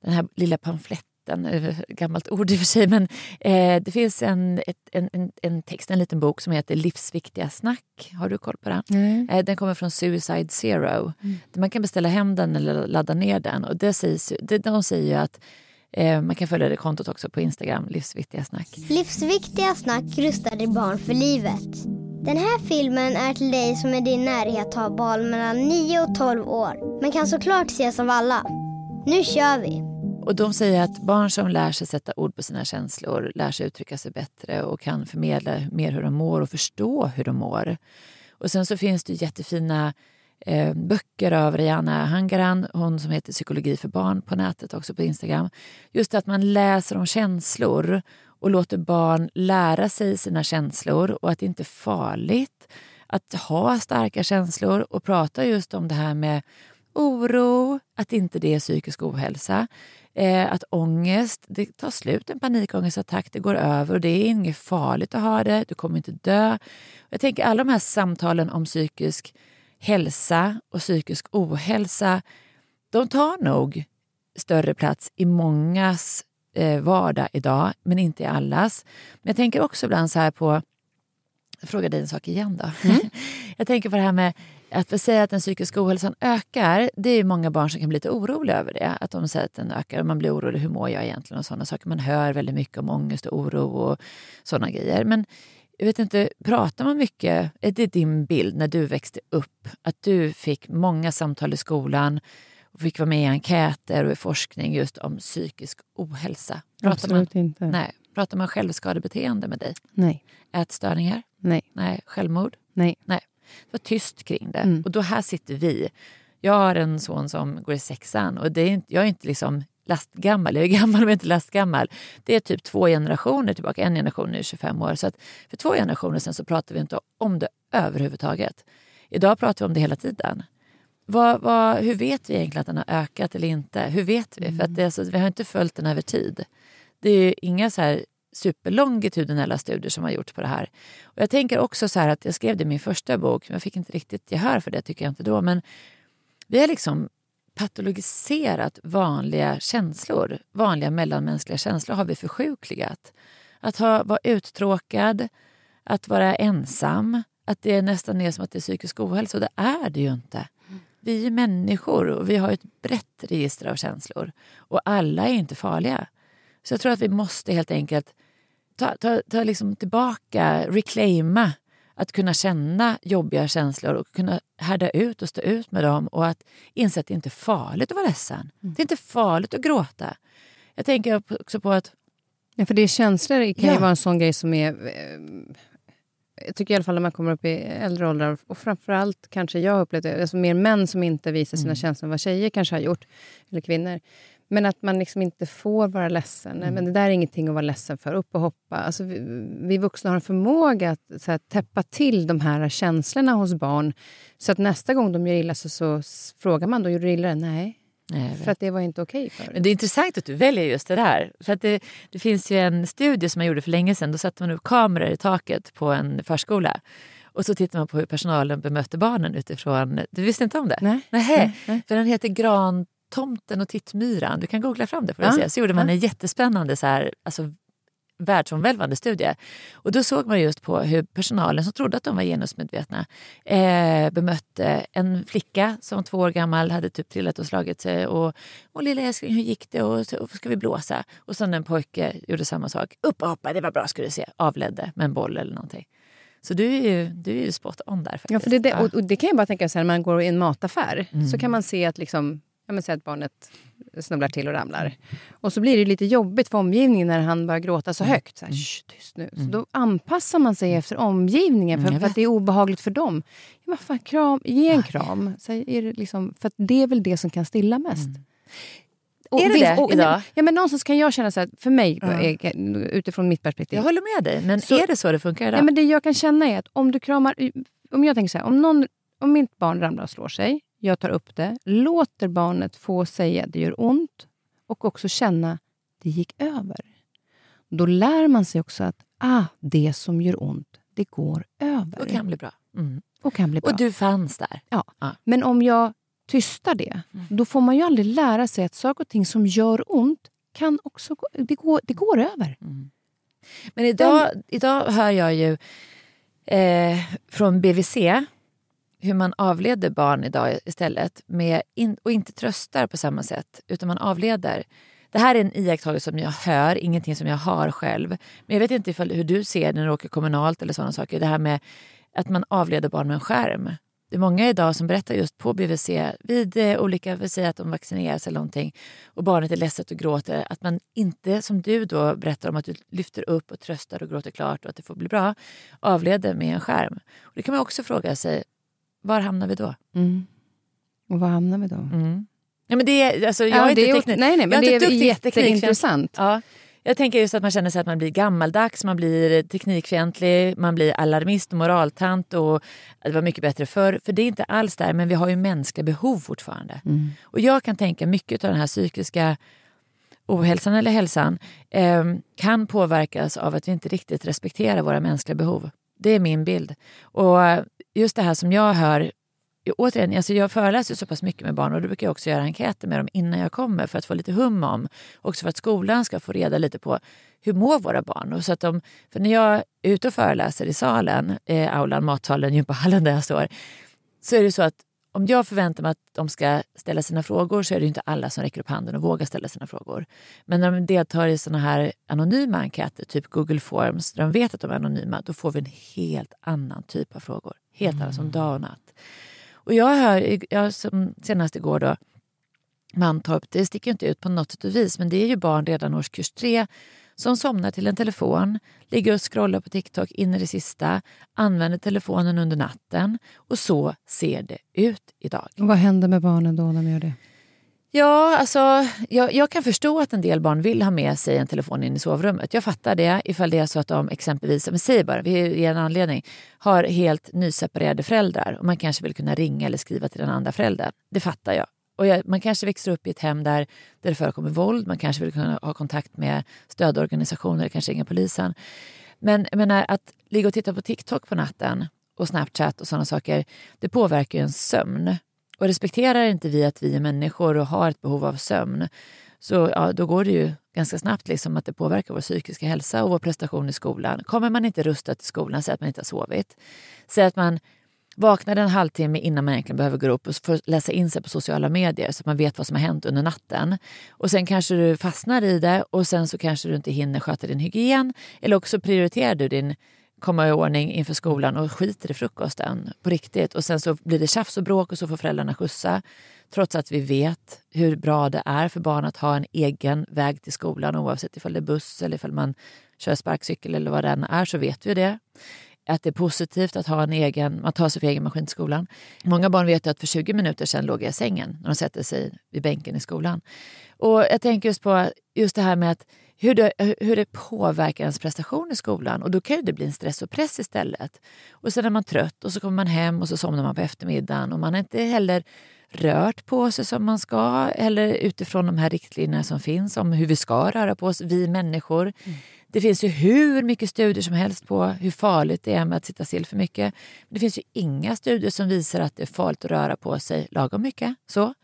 den här lilla pamfletten texten, gammalt ord i och för sig, men eh, det finns en, ett, en, en, en, text, en liten bok som heter Livsviktiga snack. Har du koll på den? Mm. Eh, den kommer från Suicide Zero. Mm. Man kan beställa hem den eller ladda ner den. Och det sägs, det, de säger ju att eh, man kan följa det kontot också på Instagram, Livsviktiga snack. Livsviktiga snack rustar dig barn för livet. Den här filmen är till dig som är din närhet har barn mellan 9 och 12 år, men kan såklart ses av alla. Nu kör vi! Och de säger att barn som lär sig sätta ord på sina känslor lär sig uttrycka sig bättre och kan förmedla mer hur de mår och förstå hur de mår. Och sen så finns det jättefina eh, böcker av Rihanna Hangaran, hon som heter Psykologi för barn på nätet, också på Instagram. Just att man läser om känslor och låter barn lära sig sina känslor och att det inte är farligt att ha starka känslor och prata just om det här med oro, att inte det är psykisk ohälsa. Eh, att ångest, det tar slut, en panikångestattack, det går över och det är inget farligt att ha det, du kommer inte dö. Jag tänker alla de här samtalen om psykisk hälsa och psykisk ohälsa, de tar nog större plats i mångas eh, vardag idag, men inte i allas. Men jag tänker också ibland så här på, jag frågar dig en sak igen då. Mm. jag tänker på det här med att säger att den psykiska ohälsan ökar, det är många barn som kan bli lite oroliga över det. Att de säger att den ökar och man blir orolig, hur mår jag egentligen och sådana saker. Man hör väldigt mycket om ångest och oro och sådana grejer. Men jag vet inte, pratar man mycket, är det din bild när du växte upp? Att du fick många samtal i skolan och fick vara med i enkäter och i forskning just om psykisk ohälsa? Pratar Absolut man, inte. Nej. Pratar man självskadebeteende med dig? Nej. Ätstörningar? Nej. Nej. Självmord? Nej. Nej. Det var tyst kring det. Mm. Och då här sitter vi. Jag har en son som går i sexan och det är inte, jag är inte liksom lastgammal. Jag är gammal men inte lastgammal. Det är typ två generationer tillbaka. En generation är 25 år. Så att för två generationer sen så pratade vi inte om det överhuvudtaget. Idag pratar vi om det hela tiden. Vad, vad, hur vet vi egentligen att den har ökat eller inte? Hur vet vi? Mm. För att det, alltså, vi har inte följt den över tid. Det är inga så här superlongitudinella studier som har gjorts på det här. Och jag tänker också så här att jag skrev det i min första bok, men jag fick inte riktigt gehör för det tycker jag inte då. Men vi har liksom patologiserat vanliga känslor. Vanliga mellanmänskliga känslor har vi försjukligat. Att ha, vara uttråkad, att vara ensam, att det nästan är som att det är psykisk ohälsa. Och det är det ju inte. Vi är människor och vi har ett brett register av känslor. Och alla är inte farliga. Så jag tror att vi måste helt enkelt ta, ta, ta liksom tillbaka, reclaima att kunna känna jobbiga känslor och kunna härda ut och stå ut med dem och att inse att det inte är farligt att vara ledsen. Mm. Det är inte farligt att gråta. Jag tänker också på att... Ja, för det är känslor kan ja. ju vara en sån grej som är... Eh, jag tycker i alla fall när man kommer upp i äldre åldrar, och framförallt kanske jag upplevt det, alltså mer män som inte visar sina mm. känslor än vad tjejer kanske har gjort, eller kvinnor. Men att man liksom inte får vara ledsen. Nej, men det där är ingenting att vara ledsen för. Upp och hoppa. Alltså, vi, vi vuxna har en förmåga att så här, täppa till de här känslorna hos barn. Så att nästa gång de gör illa så, så frågar man då, gjorde du illa? Nej. Nej, För att det var inte okej för Men det är intressant att du väljer just det där. För att det, det finns ju en studie som man gjorde för länge sedan. Då satte man upp kameror i taket på en förskola. Och så tittar man på hur personalen bemötte barnen utifrån... Du visste inte om det? Nej. Nähä. Nej, nej. För den heter Grantomten och Tittmyran. Du kan googla fram det. Får Ja, se. Så gjorde man en jättespännande så här, alltså, världsomvälvande studie. Och då såg man just på hur personalen som trodde att de var genusmedvetna eh, bemötte en flicka som två år gammal hade typ trillat och slagit sig. Och, och lilla älskling, hur gick det? Och, och ska vi blåsa? Och sen en pojke gjorde samma sak. Upp och hoppa, det var bra ska du se. Avledde med en boll eller någonting. Så du är ju, du är ju spot on där faktiskt. Ja, för det, det, och, och det kan jag bara tänka så här, när man går i en mataffär så kan man se att, liksom, ja, men säg att barnet snubblar till och ramlar. Och så blir det lite jobbigt för omgivningen när han börjar gråta så högt. Så här, "Shh, tyst nu. Så då anpassar man sig efter omgivningen för, Mm, för att det är obehagligt för dem. Ja, fan, kram, ge en kram. Så är det liksom, för att det är väl det som kan stilla mest. Och Är det det och, idag? Ja, men någonstans kan jag känna så här, för mig, är- utifrån mitt perspektiv. Jag håller med dig, men Så- är det så det funkar idag? Ja, men det jag kan känna är att om du kramar... Om jag tänker så här, om, någon, om mitt barn ramlar och slår sig, jag tar upp det, låter barnet få säga det gör ont och också känna det gick över. Då lär man sig också att ah, det som gör ont, det går över. Och kan bli bra. Mm. och kan bli bra. Och du fanns där. ja. Ja. Men om jag tystar det, då får man ju aldrig lära sig att saker och ting som gör ont kan också gå, det går, det går över. Men idag, idag hör jag ju eh, från BVC hur man avleder barn idag istället med in, och inte tröstar på samma sätt utan man avleder. Det här är en iakttagelse som jag hör, ingenting som jag har själv. Men jag vet inte ifall, hur du ser när du åker kommunalt eller sådana saker. Det här med att man avleder barn med en skärm. Det är många idag som berättar just på BVC vid eh, olika, vi säger att de vaccineras eller någonting och barnet är ledset och gråter, att man inte som du då berättar om att du lyfter upp och tröstar och gråter klart och att det får bli bra, avleder med en skärm. Och det kan man också fråga sig, var hamnar vi då? Mm. Och var hamnar vi då? Mm. Ja, men det är, alltså, jag Ja, är inte teknik. nej, nej, men det är jätteintressant. Ja. Jag tänker just att man känner sig att man blir gammaldags, man blir teknikfientlig, man blir alarmist och moraltant och det var mycket bättre förr. För det är inte alls där, men vi har ju mänskliga behov fortfarande. Och jag kan tänka mycket av den här psykiska ohälsan eller hälsan eh, kan påverkas av att vi inte riktigt respekterar våra mänskliga behov. Det är min bild. Och just det här som jag hör Återigen, alltså jag föreläser så pass mycket med barn och då brukar jag också göra enkäter med dem innan jag kommer för att få lite hum om, också för att skolan ska få reda lite på hur mår våra barn. Och så att de, för när jag är ute och föreläser i salen, eh, aulan, matsalen, gympahallen där jag står, så är det så att om jag förväntar mig att de ska ställa sina frågor så är det inte alla som räcker upp handen och vågar ställa sina frågor. Men när de deltar i såna här anonyma enkäter, typ Google Forms, där de vet att de är anonyma, då får vi en helt annan typ av frågor. Helt annan som dag och natt. Och jag hör, jag, som senast igår då, Mantorp, det sticker inte ut på något sätt och vis, men det är ju barn redan årskurs tre som somnar till en telefon, ligger och scrollar på TikTok in i det sista, använder telefonen under natten och så ser det ut idag. Och vad händer med barnen då när de gör det? Ja, alltså, jag, jag kan förstå att en del barn vill ha med sig en telefon in i sovrummet. Jag fattar det ifall det är så att de exempelvis, men säg bara, vi är en anledning, har helt nyseparerade föräldrar och man kanske vill kunna ringa eller skriva till den andra föräldern. Det fattar jag. Och jag, man kanske växer upp i ett hem där, där det förekommer våld, man kanske vill kunna ha kontakt med stödorganisationer, kanske ringa polisen. Men jag menar, att ligga och titta på TikTok på natten och Snapchat och sådana saker, det påverkar ju ens sömn. Och respekterar inte vi att vi är människor och har ett behov av sömn, så ja, då går det ju ganska snabbt liksom att det påverkar vår psykiska hälsa och vår prestation i skolan. Kommer man inte rustad till skolan, säg att man inte har sovit. Säg att man vaknar en halvtimme innan man egentligen behöver gå upp och får läsa in sig på sociala medier så att man vet vad som har hänt under natten. Och sen kanske du fastnar i det och sen så kanske du inte hinner sköta din hygien. Eller också prioriterar du din komma i ordning inför skolan och skiter i frukosten på riktigt. Och sen så blir det tjafs och bråk och så får föräldrarna skjutsa. Trots att vi vet hur bra det är för barn att ha en egen väg till skolan oavsett ifall det är buss eller ifall man kör sparkcykel eller vad det än är så vet vi det. att det är positivt att ha en egen, man tar sig för egen maskin till skolan. Många barn vet att för 20 minuter sedan låg jag i sängen när de sätter sig vid bänken i skolan. Och jag tänker just på just det här med att hur det, hur det påverkar ens prestation i skolan. Och då kan det bli en stress och press istället. Och sen är man trött och så kommer man hem och så somnar man på eftermiddagen och man är inte heller rört på sig som man ska eller utifrån de här riktlinjerna som finns om hur vi ska röra på oss, vi människor. Mm. Det finns ju hur mycket studier som helst på hur farligt det är med att sitta still för mycket. Men det finns ju inga studier som visar att det är farligt att röra på sig lagom mycket. Så.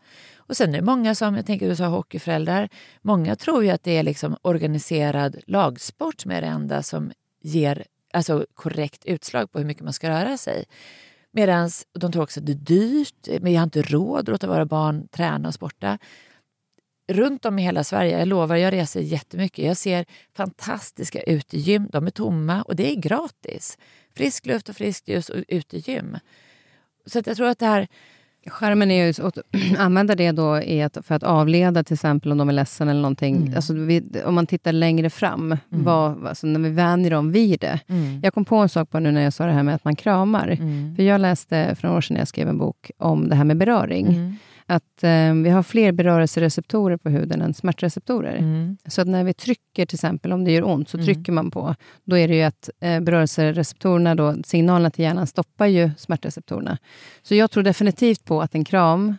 Och sen är det många som, jag tänker du sa hockeyföräldrar, många tror ju att det är liksom organiserad lagsport som är det enda som ger alltså, korrekt utslag på hur mycket man ska röra sig. Medan de tror också att det är dyrt, men jag har inte råd att låta våra barn träna och sporta. Runt om i hela Sverige, jag lovar, jag reser jättemycket. Jag ser fantastiska utegym. De är tomma och det är gratis. Frisk luft och friskt ljus och utegym. Så jag tror att det här Skärmen är ju att använda det då i att, för att avleda, till exempel om de är ledsen eller någonting. Mm. Alltså, vi, om man tittar längre fram, mm. vad, alltså, när vi vänjer dem vid det. Mm. Jag kom på en sak på nu när jag sa det här med att man kramar. Mm. För Jag läste för några år sedan när jag skrev en bok om det här med beröring. Att eh, vi har fler berörelsereceptorer på huden än smärtreceptorer. Mm. Så att när vi trycker, till exempel om det gör ont, så mm. trycker man på. Då är det ju att eh, berörelsereceptorerna, då, signalerna till hjärnan, stoppar ju smärtreceptorerna. Så jag tror definitivt på att en kram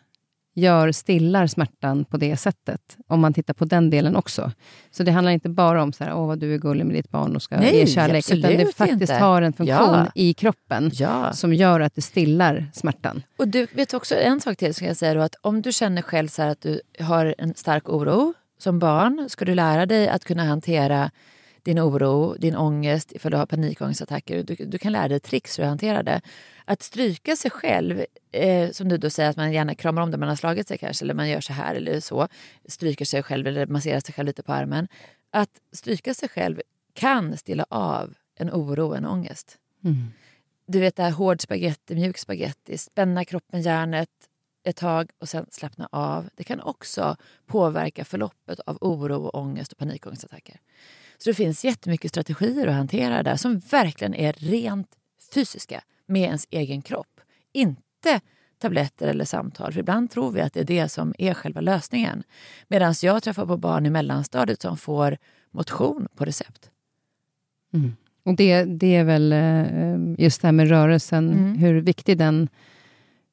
gör, stillar smärtan på det sättet. Om man tittar på den delen också. Så det handlar inte bara om så här, åh vad du är gullig med ditt barn och ska Nej, ge kärlek. Utan det faktiskt inte. har en funktion ja. i kroppen ja. som gör att det stillar smärtan. Och du vet också en sak till, ska jag säga då, att om du känner själv så att du har en stark oro som barn, ska du lära dig att kunna hantera din oro, din ångest, ifall du har panikångestattacker. Du, du kan lära dig tricks för att hantera det. Att stryka sig själv, eh, som du då säger att man gärna kramar om det man har slagit sig kanske, eller man gör så här eller så, stryker sig själv eller masserar sig själv lite på armen. Att stryka sig själv kan stilla av en oro, en ångest. Mm. Du vet det här hård spagetti, mjuk spagetti, spänna kroppen, hjärnet ett tag och sen slappna av. Det kan också påverka förloppet av oro, ångest och panikångestattacker. Så det finns jättemycket strategier att hantera där som verkligen är rent fysiska med ens egen kropp. Inte tabletter eller samtal. För ibland tror vi att det är det som är själva lösningen. Medan jag träffar på barn i mellanstadiet som får motion på recept. Mm. Och det, det är väl eh, just det här med rörelsen, mm. hur viktig den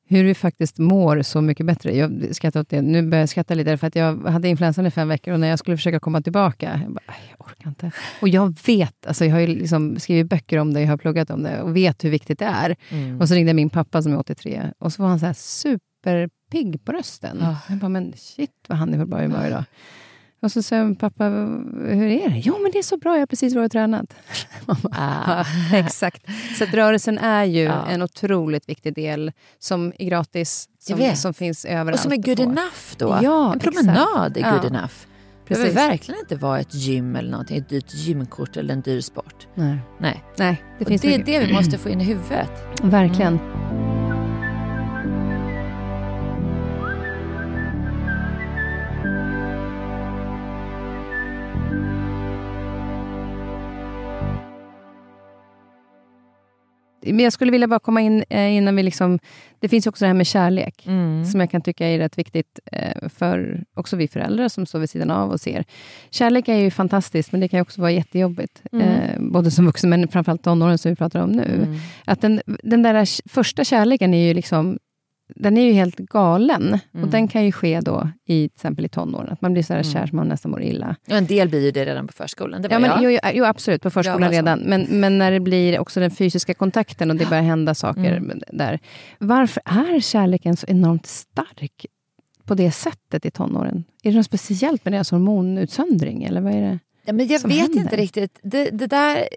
hur vi faktiskt mår så mycket bättre. Jag skrattar åt det. Nu börjar jag skratta lite, för att jag hade influensan i fem veckor och när jag skulle försöka komma tillbaka, jag, bara, jag orkar inte. Och jag vet, alltså jag har liksom skrivit böcker om det, jag har pluggat om det och vet hur viktigt det är. Mm. Och så ringde min pappa som är 83 och så var han så här superpigg på rösten. Oh. Jag bara, men shit vad han är på bra humör idag. Och så sa pappa, hur är det? Jo, men det är så bra, jag har precis varit och tränat. ah. exakt. Så rörelsen är ju ja. en otroligt viktig del som är gratis, som, som finns överallt. Och som är good enough då. Ja, en promenad exakt. är good ja. enough. Det behöver verkligen inte vara ett gym eller någonting, ett dyrt gymkort eller en dyr sport. Nej. Nej. Nej det, finns det är det vi måste få in i huvudet. Verkligen. Mm. Men jag skulle vilja bara komma in eh, innan vi liksom... Det finns också det här med kärlek, mm. som jag kan tycka är rätt viktigt eh, för också vi föräldrar som står vid sidan av och ser. Kärlek är ju fantastiskt, men det kan också vara jättejobbigt. Mm. Eh, både som vuxen, men framförallt tonåren som vi pratar om nu. Mm. Att den, den där första kärleken är ju liksom den är ju helt galen. Mm. Och den kan ju ske då i till exempel i tonåren. Att man blir så här mm. kär som man nästan mår illa. Ja, en del blir ju det redan på förskolan. Det var ja, men, jag. Jo, jo, absolut, på förskolan redan. Men, men när det blir också den fysiska kontakten och det börjar hända saker mm. där. Varför är kärleken så enormt stark på det sättet i tonåren? Är det något speciellt med deras hormonutsöndring? Eller vad är det ja, men Jag vet händer? inte riktigt. Det, det där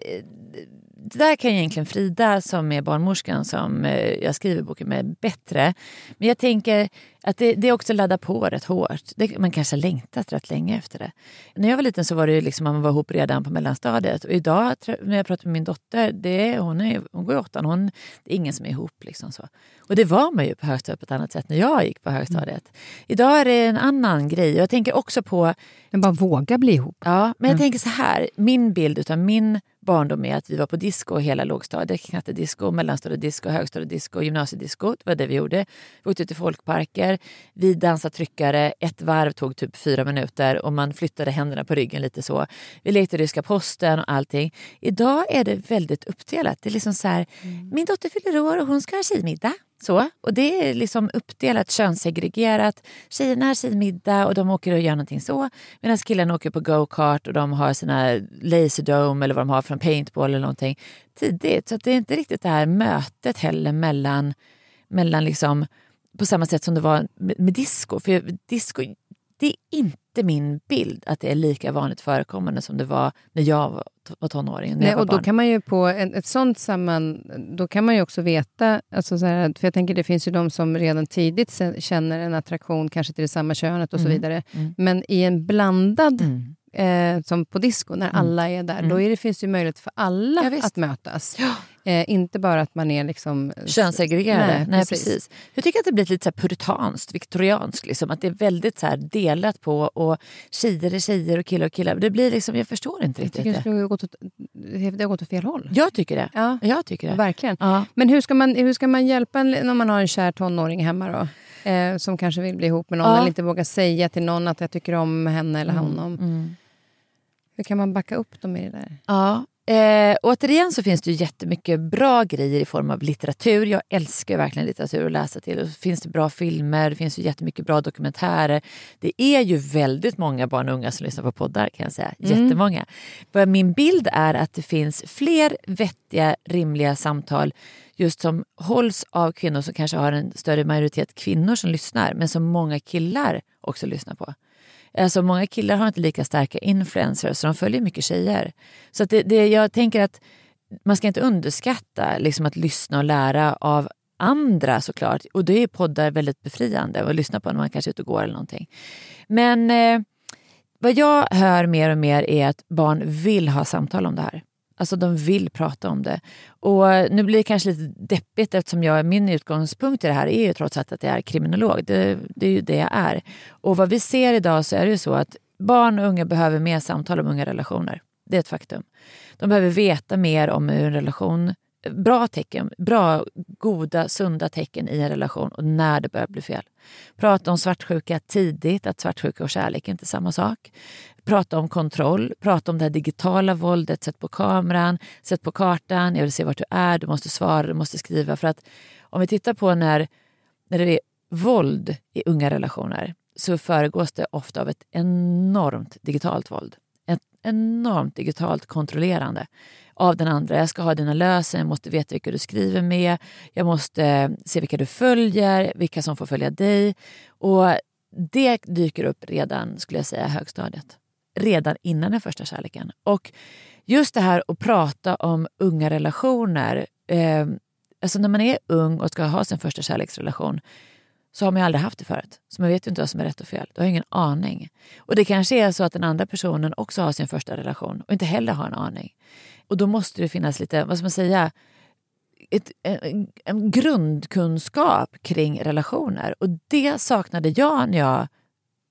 där kan egentligen Frida som är barnmorskan som eh, jag skriver boken med bättre. Men jag tänker Att det, det också laddar på rätt hårt. Det, man kanske har längtat rätt länge efter det. När jag var liten så var det liksom man var ihop redan på mellanstadiet. Och idag när jag pratar med min dotter, det, hon, är, hon går i åttan, hon, det är ingen som är ihop. Liksom så. Och det var man ju på högstadiet på ett annat sätt när jag gick på högstadiet. Mm. Idag är det en annan grej. Jag tänker också på... Men bara våga bli ihop. Ja, men jag mm. tänker så här. Min bild av min barndom är att vi var på disco hela lågstadiet, knattedisco, mellanstadiedisco, högstadiedisco, gymnasiedisco. Det var det vi gjorde. Vi åkte till folkparker, vi dansade tryckare, ett varv tog typ fyra minuter och man flyttade händerna på ryggen lite så. Vi lekte ryska posten och allting. Idag är det väldigt uppdelat. Det är liksom så här, mm. min dotter fyller år och hon ska ha tjejmiddag. Så, och det är liksom uppdelat, könssegregerat. Tjejerna har sin middag och de åker och gör någonting så. Medan killarna åker på go-kart och de har sina laserdome eller vad de har från paintball eller någonting tidigt. Så det är inte riktigt det här mötet heller mellan, mellan liksom, på samma sätt som det var med, med disco. För disco, det är inte min bild att det är lika vanligt förekommande som det var när jag var, tonåring. Nej, var och då kan man ju på ett, ett sånt samman... Då kan man ju också veta... Alltså så här, för jag tänker det finns ju de som redan tidigt känner en attraktion kanske till det samma könet och mm. så vidare. Mm. Men i en blandad mm eh, som på disco, när mm. alla är där, mm. då är det, finns det möjlighet för alla ja, att mötas. Ja. Eh, inte bara att man är liksom... Könssegregerade. Nej, Nej, precis. precis. Jag tycker att det blir lite så puritanskt, viktorianskt. Liksom, att det är väldigt så delat på och tjejer är tjejer och killar och killar. Det blir liksom, jag förstår inte riktigt jag det. Det har, gått åt, det har gått åt fel håll. Jag tycker det. Ja. Jag tycker det. Verkligen. Ja. Men hur ska, man, hur ska man hjälpa en, om man har en kär tonåring hemma då? Eh, som kanske vill bli ihop med någon eller inte vågar säga till någon att jag tycker om henne eller mm. honom. Mm. Hur kan man backa upp dem i det där? Ja, Eh, återigen så finns det ju jättemycket bra grejer i form av litteratur. Jag älskar verkligen litteratur att läsa till. Och så finns det bra filmer, det finns ju jättemycket bra dokumentärer. Det är ju väldigt många barn och unga som lyssnar på poddar kan jag säga. Mm. Jättemånga. Min bild är att det finns fler vettiga, rimliga samtal just som hålls av kvinnor som kanske har en större majoritet kvinnor som lyssnar men som många killar också lyssnar på. Alltså många killar har inte lika starka influencers så de följer mycket tjejer. Så det, det, jag tänker att man ska inte underskatta liksom att lyssna och lära av andra såklart. Och då är poddar väldigt befriande att lyssna på när man kanske är ute och går eller någonting. Men eh, vad jag hör mer och mer är att barn vill ha samtal om det här. Alltså de vill prata om det. Och eh, nu blir det kanske lite deppigt eftersom jag, min utgångspunkt i det här är ju trots allt att jag är kriminolog. Det, det är ju det jag är. Och vad vi ser idag så är det ju så att barn och unga behöver mer samtal om unga relationer. Det är ett faktum. De behöver veta mer om hur en relation bra tecken, bra, goda, sunda tecken i en relation och när det börjar bli fel. Prata om svartsjuka tidigt, att svartsjuka och kärlek är inte samma sak. Prata om kontroll, prata om det här digitala våldet, sätt på kameran, sätt på kartan, jag vill se vart du är, du måste svara, du måste skriva. För att om vi tittar på när, när det är våld i unga relationer så föregås det ofta av ett enormt digitalt våld. Ett enormt digitalt kontrollerande av den andra. Jag ska ha dina lösen, jag måste veta vilka du skriver med, jag måste eh, se vilka du följer, vilka som får följa dig. Och det dyker upp redan, skulle jag säga, högstadiet. Redan innan den första kärleken. Och just det här att prata om unga relationer. Eh, alltså när man är ung och ska ha sin första kärleksrelation så har man ju aldrig haft det förut. Så man vet ju inte vad som är rätt och fel. Du har ingen aning. Och det kanske är så att den andra personen också har sin första relation och inte heller har en aning. Och då måste det finnas lite, vad ska man säga, ett, en, en grundkunskap kring relationer. Och det saknade jag när jag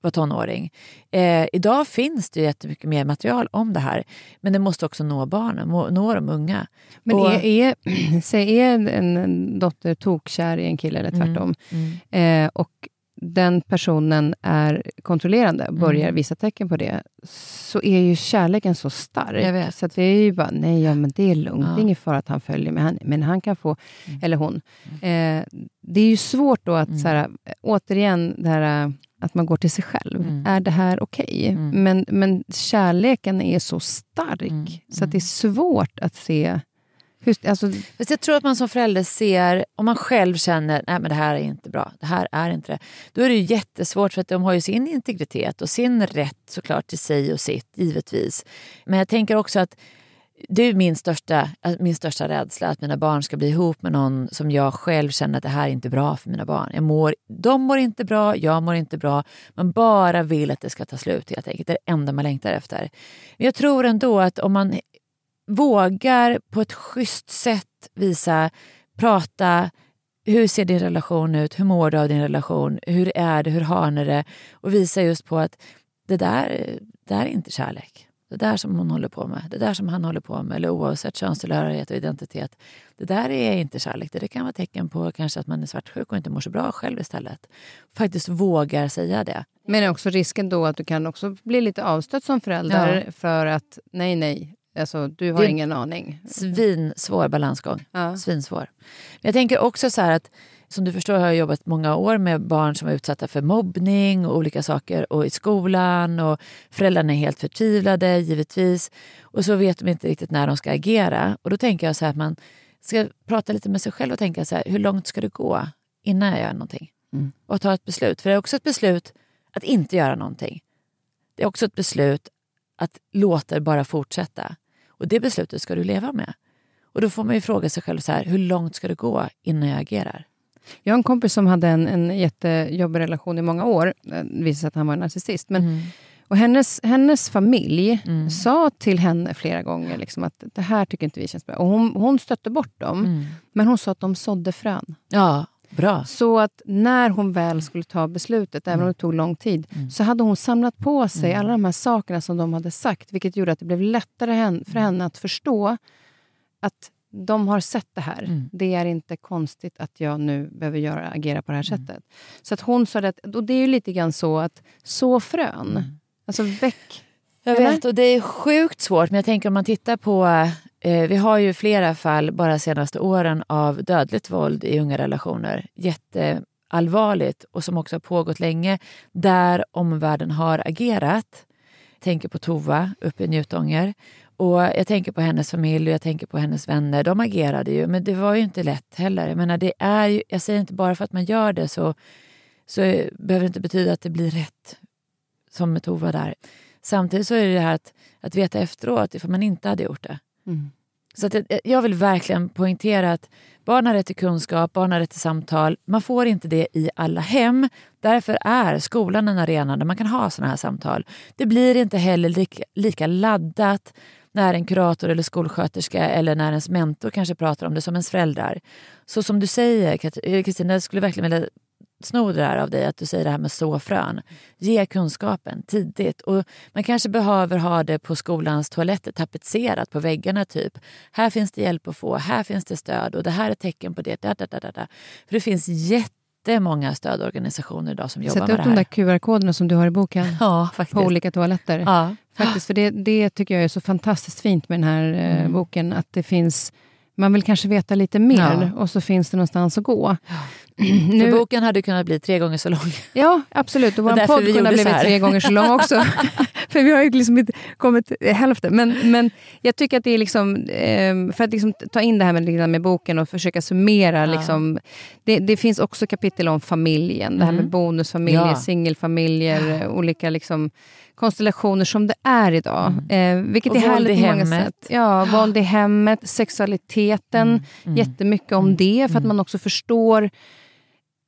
var tonåring. Eh, idag finns det jättemycket mer material om det här. Men det måste också nå barnen, nå de unga. Men och, är, är, är en dotter tokkär i en kille eller tvärtom mm, mm. Eh, och den personen är kontrollerande och börjar mm. visa tecken på det, så är ju kärleken så stark. Så det är ju bara, nej, ja, men det är lugnt. Ja. Det är ingen fara att han följer med. Men han kan få, mm. eller hon. Mm. Eh, det är ju svårt då att, mm. så här, återigen, det här, att man går till sig själv. Mm. Är det här okej? Okay? Mm. Men, men kärleken är så stark, så att det är svårt att se hur, alltså... Jag tror att man som förälder ser, om man själv känner att det här är inte bra, det här är inte det. Då är det jättesvårt för att de har ju sin integritet och sin rätt såklart till sig och sitt, givetvis. Men jag tänker också att det är min största, äh, min största rädsla, att mina barn ska bli ihop med någon som jag själv känner att det här är inte bra för mina barn. Jag mår, de mår inte bra, jag mår inte bra. Man bara vill att det ska ta slut helt enkelt. Det är det enda man längtar efter. Men jag tror ändå att om man vågar på ett schysst sätt visa, prata, hur ser din relation ut? Hur mår du av din relation? Hur är det? Hur har ni det? Och visa just på att det där, det där är inte kärlek. Det där som hon håller på med, det där som han håller på med, eller oavsett könstillhörighet och identitet. Det där är inte kärlek. Det kan vara tecken på kanske att man är svartsjuk och inte mår så bra själv istället. Faktiskt vågar säga det. Men är också risken då att du kan också bli lite avstött som förälder ja. för att nej, nej, Alltså, du har ingen aning. Svinsvår balansgång. Ja. Svinsvår. Men jag tänker också så här att som du förstår har jag jobbat många år med barn som är utsatta för mobbning och olika saker och i skolan och föräldrarna är helt förtvivlade givetvis och så vet de inte riktigt när de ska agera. Och då tänker jag så här att man ska prata lite med sig själv och tänka så här, hur långt ska det gå innan jag gör någonting? Mm. Och ta ett beslut. För det är också ett beslut att inte göra någonting. Det är också ett beslut att låta det bara fortsätta. Och det beslutet ska du leva med. Och då får man ju fråga sig själv så här, hur långt ska det gå innan jag agerar? Jag har en kompis som hade en, en jättejobbig relation i många år. Det visade sig att han var narcissist. Men, mm. och hennes, hennes familj mm. sa till henne flera gånger liksom att det här tycker inte vi känns bra. Och hon, hon stötte bort dem. Mm. Men hon sa att de sådde frön. Ja, bra. Så att när hon väl skulle ta beslutet, även om det tog lång tid, mm. så hade hon samlat på sig mm. alla de här sakerna som de hade sagt. Vilket gjorde att det blev lättare för henne att förstå att de har sett det här. Mm. Det är inte konstigt att jag nu behöver göra, agera på det här mm. sättet. Så att hon sa att, och det är ju lite grann så att så frön. Mm. Alltså väck. Jag eller? vet och det är sjukt svårt men jag tänker om man tittar på eh, vi har ju flera fall bara senaste åren av dödligt våld i unga relationer. Jätteallvarligt och som också har pågått länge där omvärlden har agerat. Tänker på Tova uppe i Njutånger och jag tänker på hennes familj och jag tänker på hennes vänner. De agerade ju, men det var ju inte lätt heller. Jag, menar, det är ju, jag säger inte bara för att man gör det så, så behöver det inte betyda att det blir rätt, som med Tova där. Samtidigt så är det det här att, att veta efteråt ifall man inte hade gjort det. Mm. Så att jag vill verkligen poängtera att barn har rätt till kunskap, barn har rätt till samtal. Man får inte det i alla hem. Därför är skolan en arena där man kan ha såna här samtal. Det blir inte heller lika, lika laddat när en kurator eller skolsköterska eller när ens mentor kanske pratar om det som ens föräldrar. Så som du säger eh, Kristina, jag skulle verkligen vilja sno det där av dig, att du säger det här med så frön. Ge kunskapen tidigt. Och man kanske behöver ha det på skolans toaletter tapetserat på väggarna. typ. Här finns det hjälp att få, här finns det stöd och det här är tecken på det. Da, da, da, da. För det finns jätte jättemånga stödorganisationer idag som jobbar med det här. Sätt upp de där QR-koderna som du har i boken ja, faktiskt. på olika toaletter. Ja. Faktiskt, för det, det tycker jag är så fantastiskt fint med den här eh, mm. boken, att det finns man vill kanske veta lite mer ja. och så finns det någonstans att gå. Nu, För boken hade kunnat bli tre gånger så lång. Ja, absolut. Och vår podd kunde ha blivit tre gånger så lång också. för vi har ju liksom inte kommit hälften. Men, men jag tycker att det är liksom, eh, för att liksom ta in det här med, med boken och försöka summera. Ja. Liksom, det, det, finns också kapitel om familjen. Det här med mm. bonusfamiljer, ja. singelfamiljer, olika liksom, konstellationer som det är idag. Mm. Eh, vilket och är härligt på många sätt. Ja, våld i hemmet, sexualiteten, mm. Mm. jättemycket om det. För att mm. man också förstår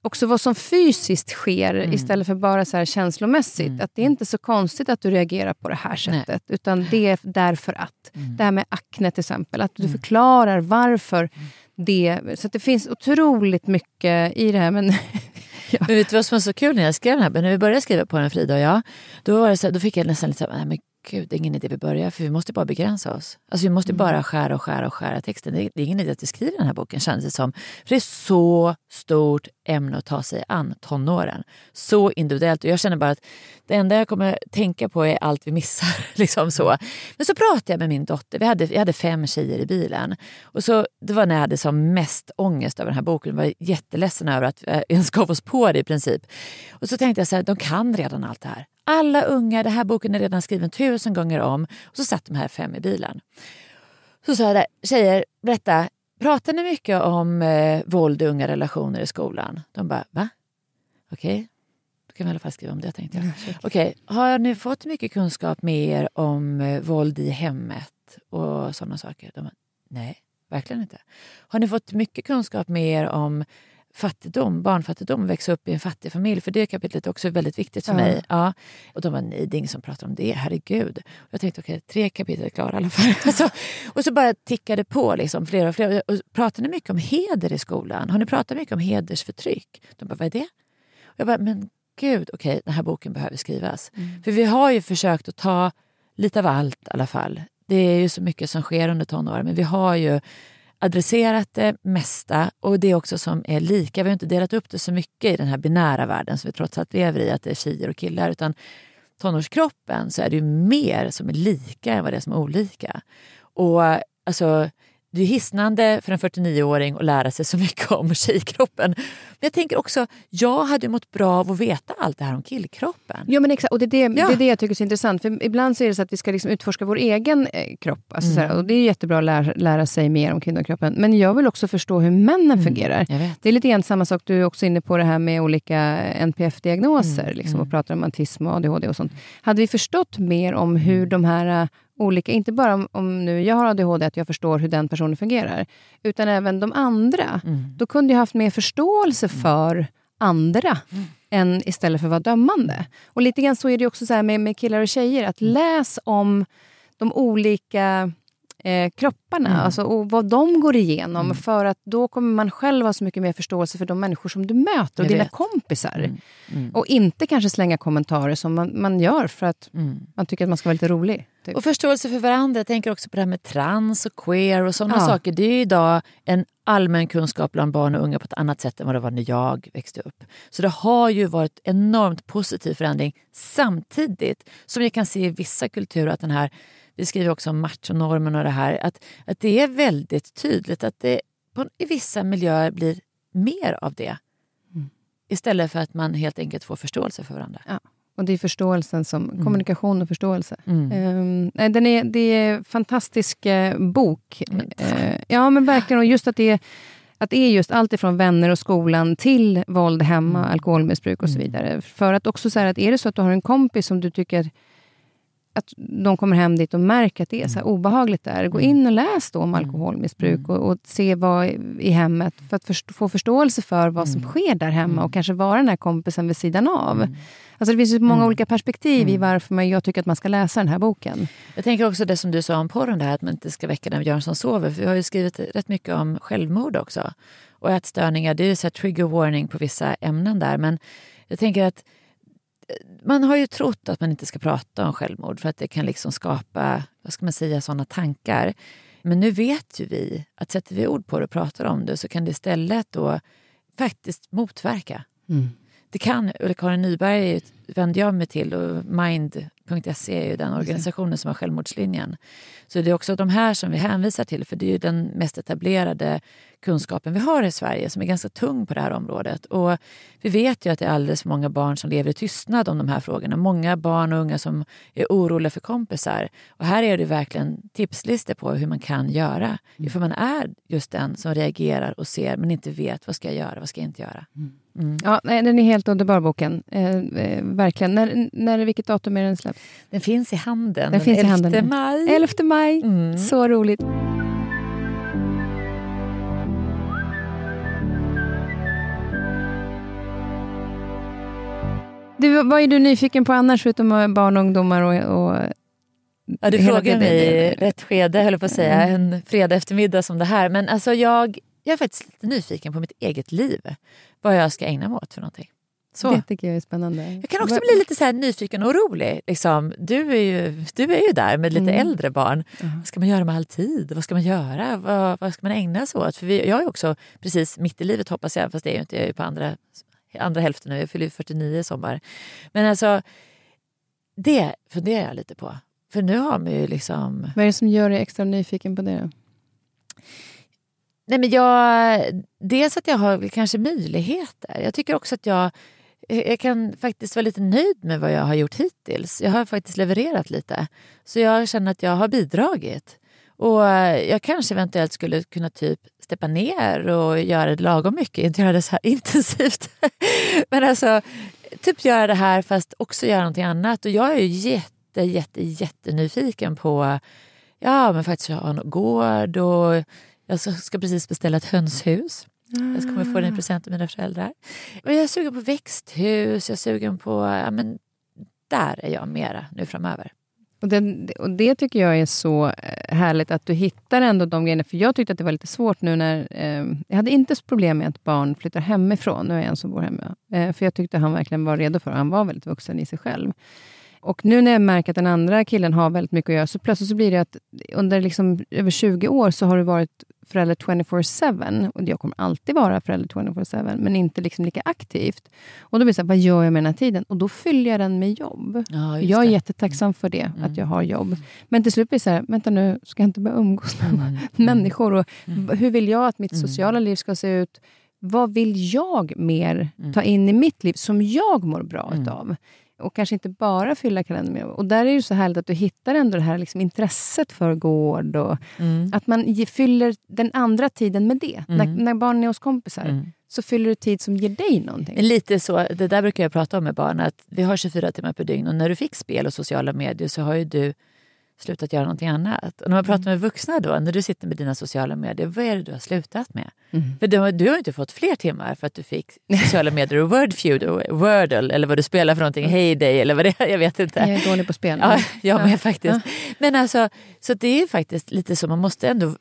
också vad som fysiskt sker mm. istället för bara så känslomässigt. Mm. Att det är inte så konstigt att du reagerar på det här sättet. Nej. Utan det är därför att. Mm. Det här med akne till exempel. Att du mm. förklarar varför mm. det... Så det finns otroligt mycket i det här. Men ja. Men vet du vad som var så kul när jag skrev den här? När vi började skriva på den, Frida och jag. Då, var det så, då fick jag nästan lite så här, gud, det är ingen idé vi börjar för vi måste bara begränsa oss. Alltså vi måste mm. bara skära och skära och skära texten. Det är, det är ingen idé att vi skriver den här boken känns det som. För det är så stort ämne att ta sig an, tonåren. Så individuellt. Och jag känner bara att det enda jag kommer tänka på är allt vi missar. liksom så. Men så pratade jag med min dotter. Vi hade, jag hade fem tjejer i bilen. Och så, det var när jag hade som mest ångest över den här boken. Jag var jätteledsen över att vi ens gav oss på det i princip. Och så tänkte jag så här, de kan redan allt det här. Alla unga, den här boken är redan skriven tusen gånger om. Och så satt de här fem i bilen. Så sa jag tjejer, berätta, pratar ni mycket om eh, våld i unga relationer i skolan? De bara, va? Okej, okay. då kan vi i alla fall skriva om det tänkte jag. Okej, okay. har ni fått mycket kunskap med er om eh, våld i hemmet? och sådana saker. De bara, nej, verkligen inte. Har ni fått mycket kunskap med er om fattigdom, barnfattigdom, växa upp i en fattig familj. För det kapitlet är också väldigt viktigt för ja. mig. Ja. Och de var är ingen som pratar om det, herregud. Och jag tänkte okej, okay, tre kapitel är klara i alla fall. Alltså, och så bara tickade på liksom, fler och fler. Och pratade mycket om heder i skolan? Har ni pratat mycket om hedersförtryck? De bara, vad är det? Och jag bara, men gud, okej, okay, den här boken behöver skrivas. Mm. För vi har ju försökt att ta lite av allt i alla fall. Det är ju så mycket som sker under tonåren, men vi har ju adresserat det mesta och det också som är lika. Vi har inte delat upp det så mycket i den här binära världen som vi trots allt lever i, att det är tjejer och killar. Utan tonårskroppen så är det ju mer som är lika än vad det är som är olika. Och alltså, det är hisnande för en 49-åring att lära sig så mycket om tjejkroppen. Men jag tänker också, jag hade mått bra av att veta allt det här om killkroppen. Ja, men exakt. Och det är det, ja. det, är det jag tycker är så intressant. För ibland så är det så att vi ska liksom utforska vår egen eh, kropp. Alltså mm. här, och Det är jättebra att lära, lära, sig mer om kvinnokroppen. Men jag vill också förstå hur männen mm. fungerar. Det är lite grann samma sak, du är också inne på det här med olika NPF-diagnoser. Mm. Liksom, och mm. pratar om autism och ADHD och sånt. Hade vi förstått mer om hur de här olika, inte bara om, om, nu jag har ADHD, att jag förstår hur den personen fungerar, utan även de andra. Mm. Då kunde jag haft mer förståelse mm. för andra, mm. än istället för att vara dömande. Och lite grann så är det också så med, med killar och tjejer, att mm. läs om de olika eh, kropparna mm. alltså, och vad de går igenom. Mm. För att då kommer man själv ha så mycket mer förståelse för de människor som du möter och dina kompisar. Mm. Mm. Och inte kanske slänga kommentarer som man, man gör för att man tycker att man ska vara lite rolig. Typ. Och förståelse för varandra. Jag tänker också på det här med trans och queer och sådana ja. saker. Det är idag en allmän kunskap bland barn och unga på ett annat sätt än vad det var när jag växte upp. Så det har ju varit enormt positiv förändring samtidigt som jag kan se i vissa kulturer att den här vi skriver också om machonormen och det här, att, att det är väldigt tydligt att det på, i vissa miljöer blir mer av det. Mm. Istället för att man helt enkelt får förståelse för varandra. Ja. Och det är förståelsen som, mm. kommunikation och förståelse. Mm. Um, den är, det är en fantastisk uh, bok. Uh, ja, men verkligen. Och just att det är, att det är just allt ifrån vänner och skolan till våld hemma, mm. alkoholmissbruk och så mm. vidare. För att också säga att är det så att du har en kompis som du tycker att de kommer hem dit och märker att det är så obehagligt där. Gå in och läs då om mm. alkoholmissbruk mm. och, och, se vad i hemmet, för att först, få förståelse för vad som mm. sker där hemma och kanske vara den här kompisen vid sidan av. Alltså det finns ju många olika perspektiv i varför man, jag tycker att man ska läsa den här boken. Jag tänker också det som du sa om porren, det här att man inte ska väcka den björn som sover. För vi har ju skrivit rätt mycket om självmord också. Och ätstörningar, det är ju så trigger warning på vissa ämnen där. Men jag tänker att man har ju trott att man inte ska prata om självmord för att det kan liksom skapa vad ska man säga, sådana tankar. Men nu vet ju vi att sätter vi ord på det och pratar om det så kan det istället då faktiskt motverka. Mm. Det kan, Ulla Karin Nyberg vände jag mig till och Mind.se är ju den organisationen som har självmordslinjen. Så det är också de här som vi hänvisar till för det är ju den mest etablerade kunskapen vi har i Sverige som är ganska tung på det här området. Och vi vet ju att det är alldeles för många barn som lever i tystnad om de här frågorna. Många barn och unga som är oroliga för kompisar. Och här är det verkligen tipslistor på hur man kan göra. Mm. För man är just den som reagerar och ser men inte vet vad ska jag göra, vad ska jag inte göra. Mm. Mm. Ja, den är helt underbar boken. Eh, eh, verkligen. När, när, vilket datum är den släppt? Den finns i handeln. Den, den finns 11 i handeln. maj. 11 maj. Mm. Så roligt. Du, vad är du nyfiken på annars, förutom barn och ungdomar? Och, och ja, du frågar mig i rätt skede, höll på att säga, mm. en fredag eftermiddag som det här. Men alltså jag, jag är faktiskt lite nyfiken på mitt eget liv. Vad jag ska ägna mig åt för någonting. Så. Det tycker jag är spännande. Jag kan också bli lite så nyfiken och orolig. Liksom, du, är ju, du är ju där med lite mm. äldre barn. Mm. Vad ska man göra med all tid? Vad ska man göra? Vad, vad ska man ägna sig åt? För vi, jag är också precis mitt i livet hoppas jag, fast det är jag inte. Jag är på andra, andra hälften nu. Jag fyller 49 i sommar. Men alltså, det funderar jag lite på. För nu har man ju liksom... Vad är det som gör dig extra nyfiken på det? Nej, men jag, dels att jag har kanske möjligheter. Jag tycker också att jag jag kan faktiskt vara lite nöjd med vad jag har gjort hittills. Jag har faktiskt levererat lite. Så jag känner att jag har bidragit. Och jag kanske eventuellt skulle kunna typ steppa ner och göra det lagom mycket, inte göra det så här intensivt. Men alltså, typ göra det här fast också göra någonting annat. Och jag är ju jätte, jätte, jättenyfiken på Ja, men faktiskt jag har en gård och jag ska precis beställa ett hönshus. Jag kommer få den i present av mina föräldrar. Och jag är sugen på växthus, jag är sugen på... Ja, men där är jag mera nu framöver. Och det, och det tycker jag är så eh, härligt, att du hittar ändå de grejerna. För jag tyckte att det var lite svårt nu när... Eh, jag hade inte så problem med att barn flyttar hemifrån. Nu är jag en som bor hemma. Eh, för jag tyckte han verkligen var redo för det. Han var väldigt vuxen i sig själv. Och nu när jag märker att den andra killen har väldigt mycket att göra, så plötsligt så blir det att under liksom över 20 år så har du varit förälder 24-7. Och jag kommer alltid vara förälder 24-7, men inte liksom lika aktivt. Och då blir det så här, vad gör jag med den här tiden? Och då fyller jag den med jobb. Ja, jag är det. jättetacksam för det, Mm. att jag har jobb. Men till slut blir det så här, vänta nu, ska jag inte börja umgås med Mm. människor? Och Mm. Hur vill jag att mitt Mm. sociala liv ska se ut? Vad vill jag mer Mm. ta in i mitt liv som jag mår bra Mm. utav? Och kanske inte bara fylla kalendern med. Och där är det så härligt att du hittar ändå det här liksom intresset för gård. Och Mm. att man ge- fyller den andra tiden med det. Mm. När, när barnen är hos kompisar Mm. så fyller du tid som ger dig någonting. Lite så, det där brukar jag prata om med barn, att vi har 24 timmar per dygn och när du fick spel och sociala medier så har ju du slutat göra någonting annat. Och när man pratar med vuxna då, när du sitter med dina sociala medier, vad är det du har slutat med? Mm. För du, har- du har ju inte fått fler timmar för att du fick sociala medier och Wordfeud och Wordle eller vad du spelar för någonting, Heyday eller vad det är, jag vet inte. Jag är dålig på spel. Ja, jag Ja. med faktiskt. Men alltså, så det är faktiskt lite så, man måste ändå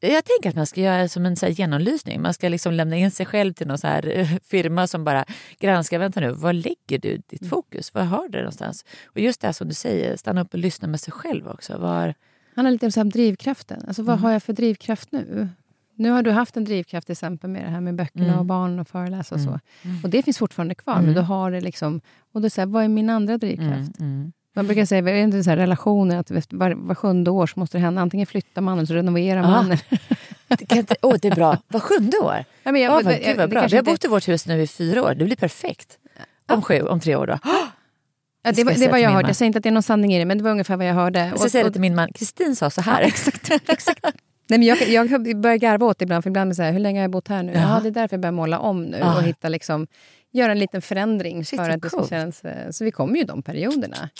jag tänker att man ska göra som en så genomlysning. Man ska liksom lämna in sig själv till någon så här eh, firma som bara granskar. Vänta nu, var lägger du ditt fokus? Var har du det någonstans? Och just det här som du säger, stanna upp och lyssna med sig själv också. Var, Han har lite så här drivkraften. Alltså, vad Mm. har jag för drivkraft nu? Nu har du haft en drivkraft till exempel med det här med böckerna Mm. och barn och föreläsa och så. Mm. Och det finns fortfarande kvar. Mm. Men du har det liksom... Och då här, vad är min andra drivkraft? Man brukar säga, är inte så här relationer, att var, var sjunde år så måste det hända. Antingen flyttar man eller så renoverar Ja. man. Åh, det är bra. Var sjunde år? Ja, men jag- Ja, vad, det- gud vad bra. Vi har bott i vårt hus nu i fyra år. Det blir perfekt. Om, sju, om tre år då. Ja, ska det, var, det var jag hörde. Jag säger inte att det är någon sanning i det, men det var ungefär vad jag hörde. Jag ska säga det till min man. Kristin sa så här. exakt, exakt. Nej, men jag, jag börjar garva åt det ibland, för ibland är det så här, hur länge har jag bott här nu? Ja. Ja, det är därför jag börjar måla om nu Ja. och hitta liksom, göra en liten förändring Shit, för att det ska kännas... eh, Så vi kommer ju de perioderna.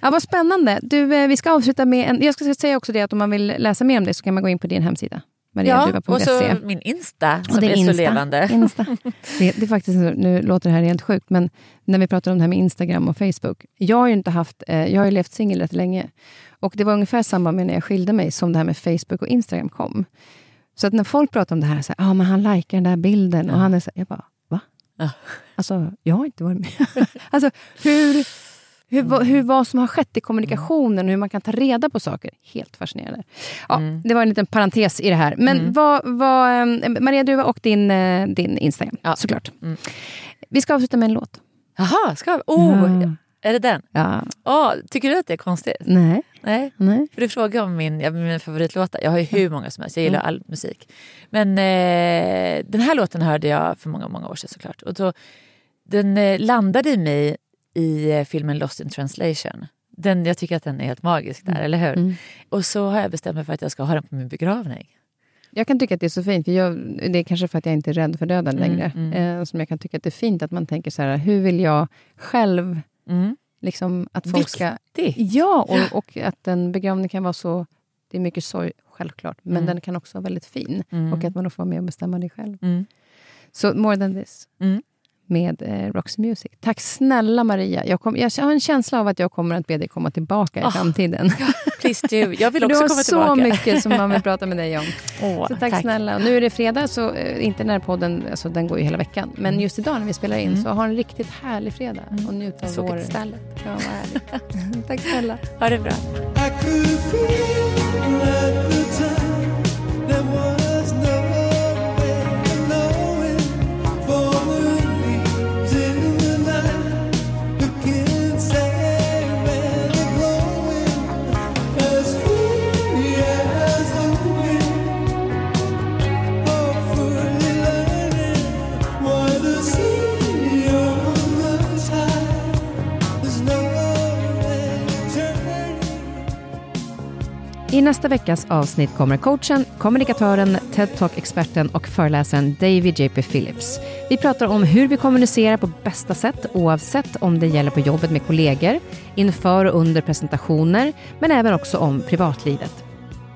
Ja, vad spännande. Du, eh, vi ska avsluta med en... Jag ska säga också det att om man vill läsa mer om det så kan man gå in på din hemsida. Ja, och så min Insta som det är så levande. Insta. Det, det är faktiskt, nu låter det här helt sjukt, men när vi pratar om det här med Instagram och Facebook. Jag har ju inte haft, eh, jag har ju levt singel rätt länge. Och det var ungefär samma med när jag skilde mig som det här med Facebook och Instagram kom. Så att när folk pratar om det här, så här ah, men han likar den där bilden. Och han är så här, jag bara? Ja. Alltså, jag har inte varit med. alltså, hur, hur, vad- hur, vad som har skett i kommunikationen och hur man kan ta reda på saker. Helt fascinerande. Ja, Mm. Det var en liten parentes i det här. Men vad, vad, eh, Maria Duva och din, eh, din Instagram, Ja. såklart. Mm. Vi ska avsluta med en låt. Jaha, ska vi? Oh, Ja. Är det den? Ja. Åh, tycker du att det är konstigt? Nej. Nej. Nej. För du frågade om min, ja, mina favoritlåtar. Jag har ju hur många som helst, jag Mm. gillar all musik. Men eh, den här låten hörde jag för många, många år sedan såklart. Och då, den eh, landade i mig i eh, filmen Lost in translation. Den, jag tycker att den är helt magisk där, eller hur? Mm. Och så har jag bestämt mig för att jag ska ha den på min begravning. Jag kan tycka att det är så fint, för jag, det är kanske för att jag inte är rädd för döden Mm, längre. mm. Eh, som jag kan tycka att det är fint att man tänker så här, hur vill jag själv, Mm. liksom, att folk ska... Ja, och, och att en begravning kan vara så... Det är mycket sorg, självklart, men Mm. den kan också vara väldigt fin. Mm. Och att man får vara med och bestämma det själv. Mm. Så More than this. Mm. med eh, Roxy Music. Tack snälla Maria. Jag, kom, jag har en känsla av att jag kommer att be dig komma tillbaka i Ah, framtiden. Please do. Jag vill För du också har komma så tillbaka. mycket som man vill prata med dig om. Åh, Så tack, snälla. Och nu är det fredag, så eh, inte den här podden, alltså, den går ju hela veckan. Men Mm. just idag när vi spelar in, Mm. så ha en riktigt härlig fredag. Och njut av Så vår... stallet. Ja, vad härligt. tack snälla. Ha det bra. I nästa veckas avsnitt kommer coachen, kommunikatören, TED Talk-experten och föreläsaren David J.P. Phillips. Vi pratar om hur vi kommunicerar på bästa sätt oavsett om det gäller på jobbet med kollegor, inför och under presentationer, men även också om privatlivet.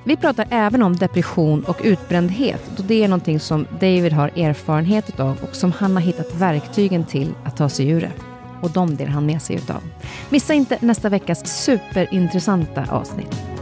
Vi pratar även om depression och utbrändhet då det är någonting som David har erfarenhet av och som han har hittat verktygen till att ta sig ur det. Och de delar han med sig utav. Missa inte nästa veckas superintressanta avsnitt.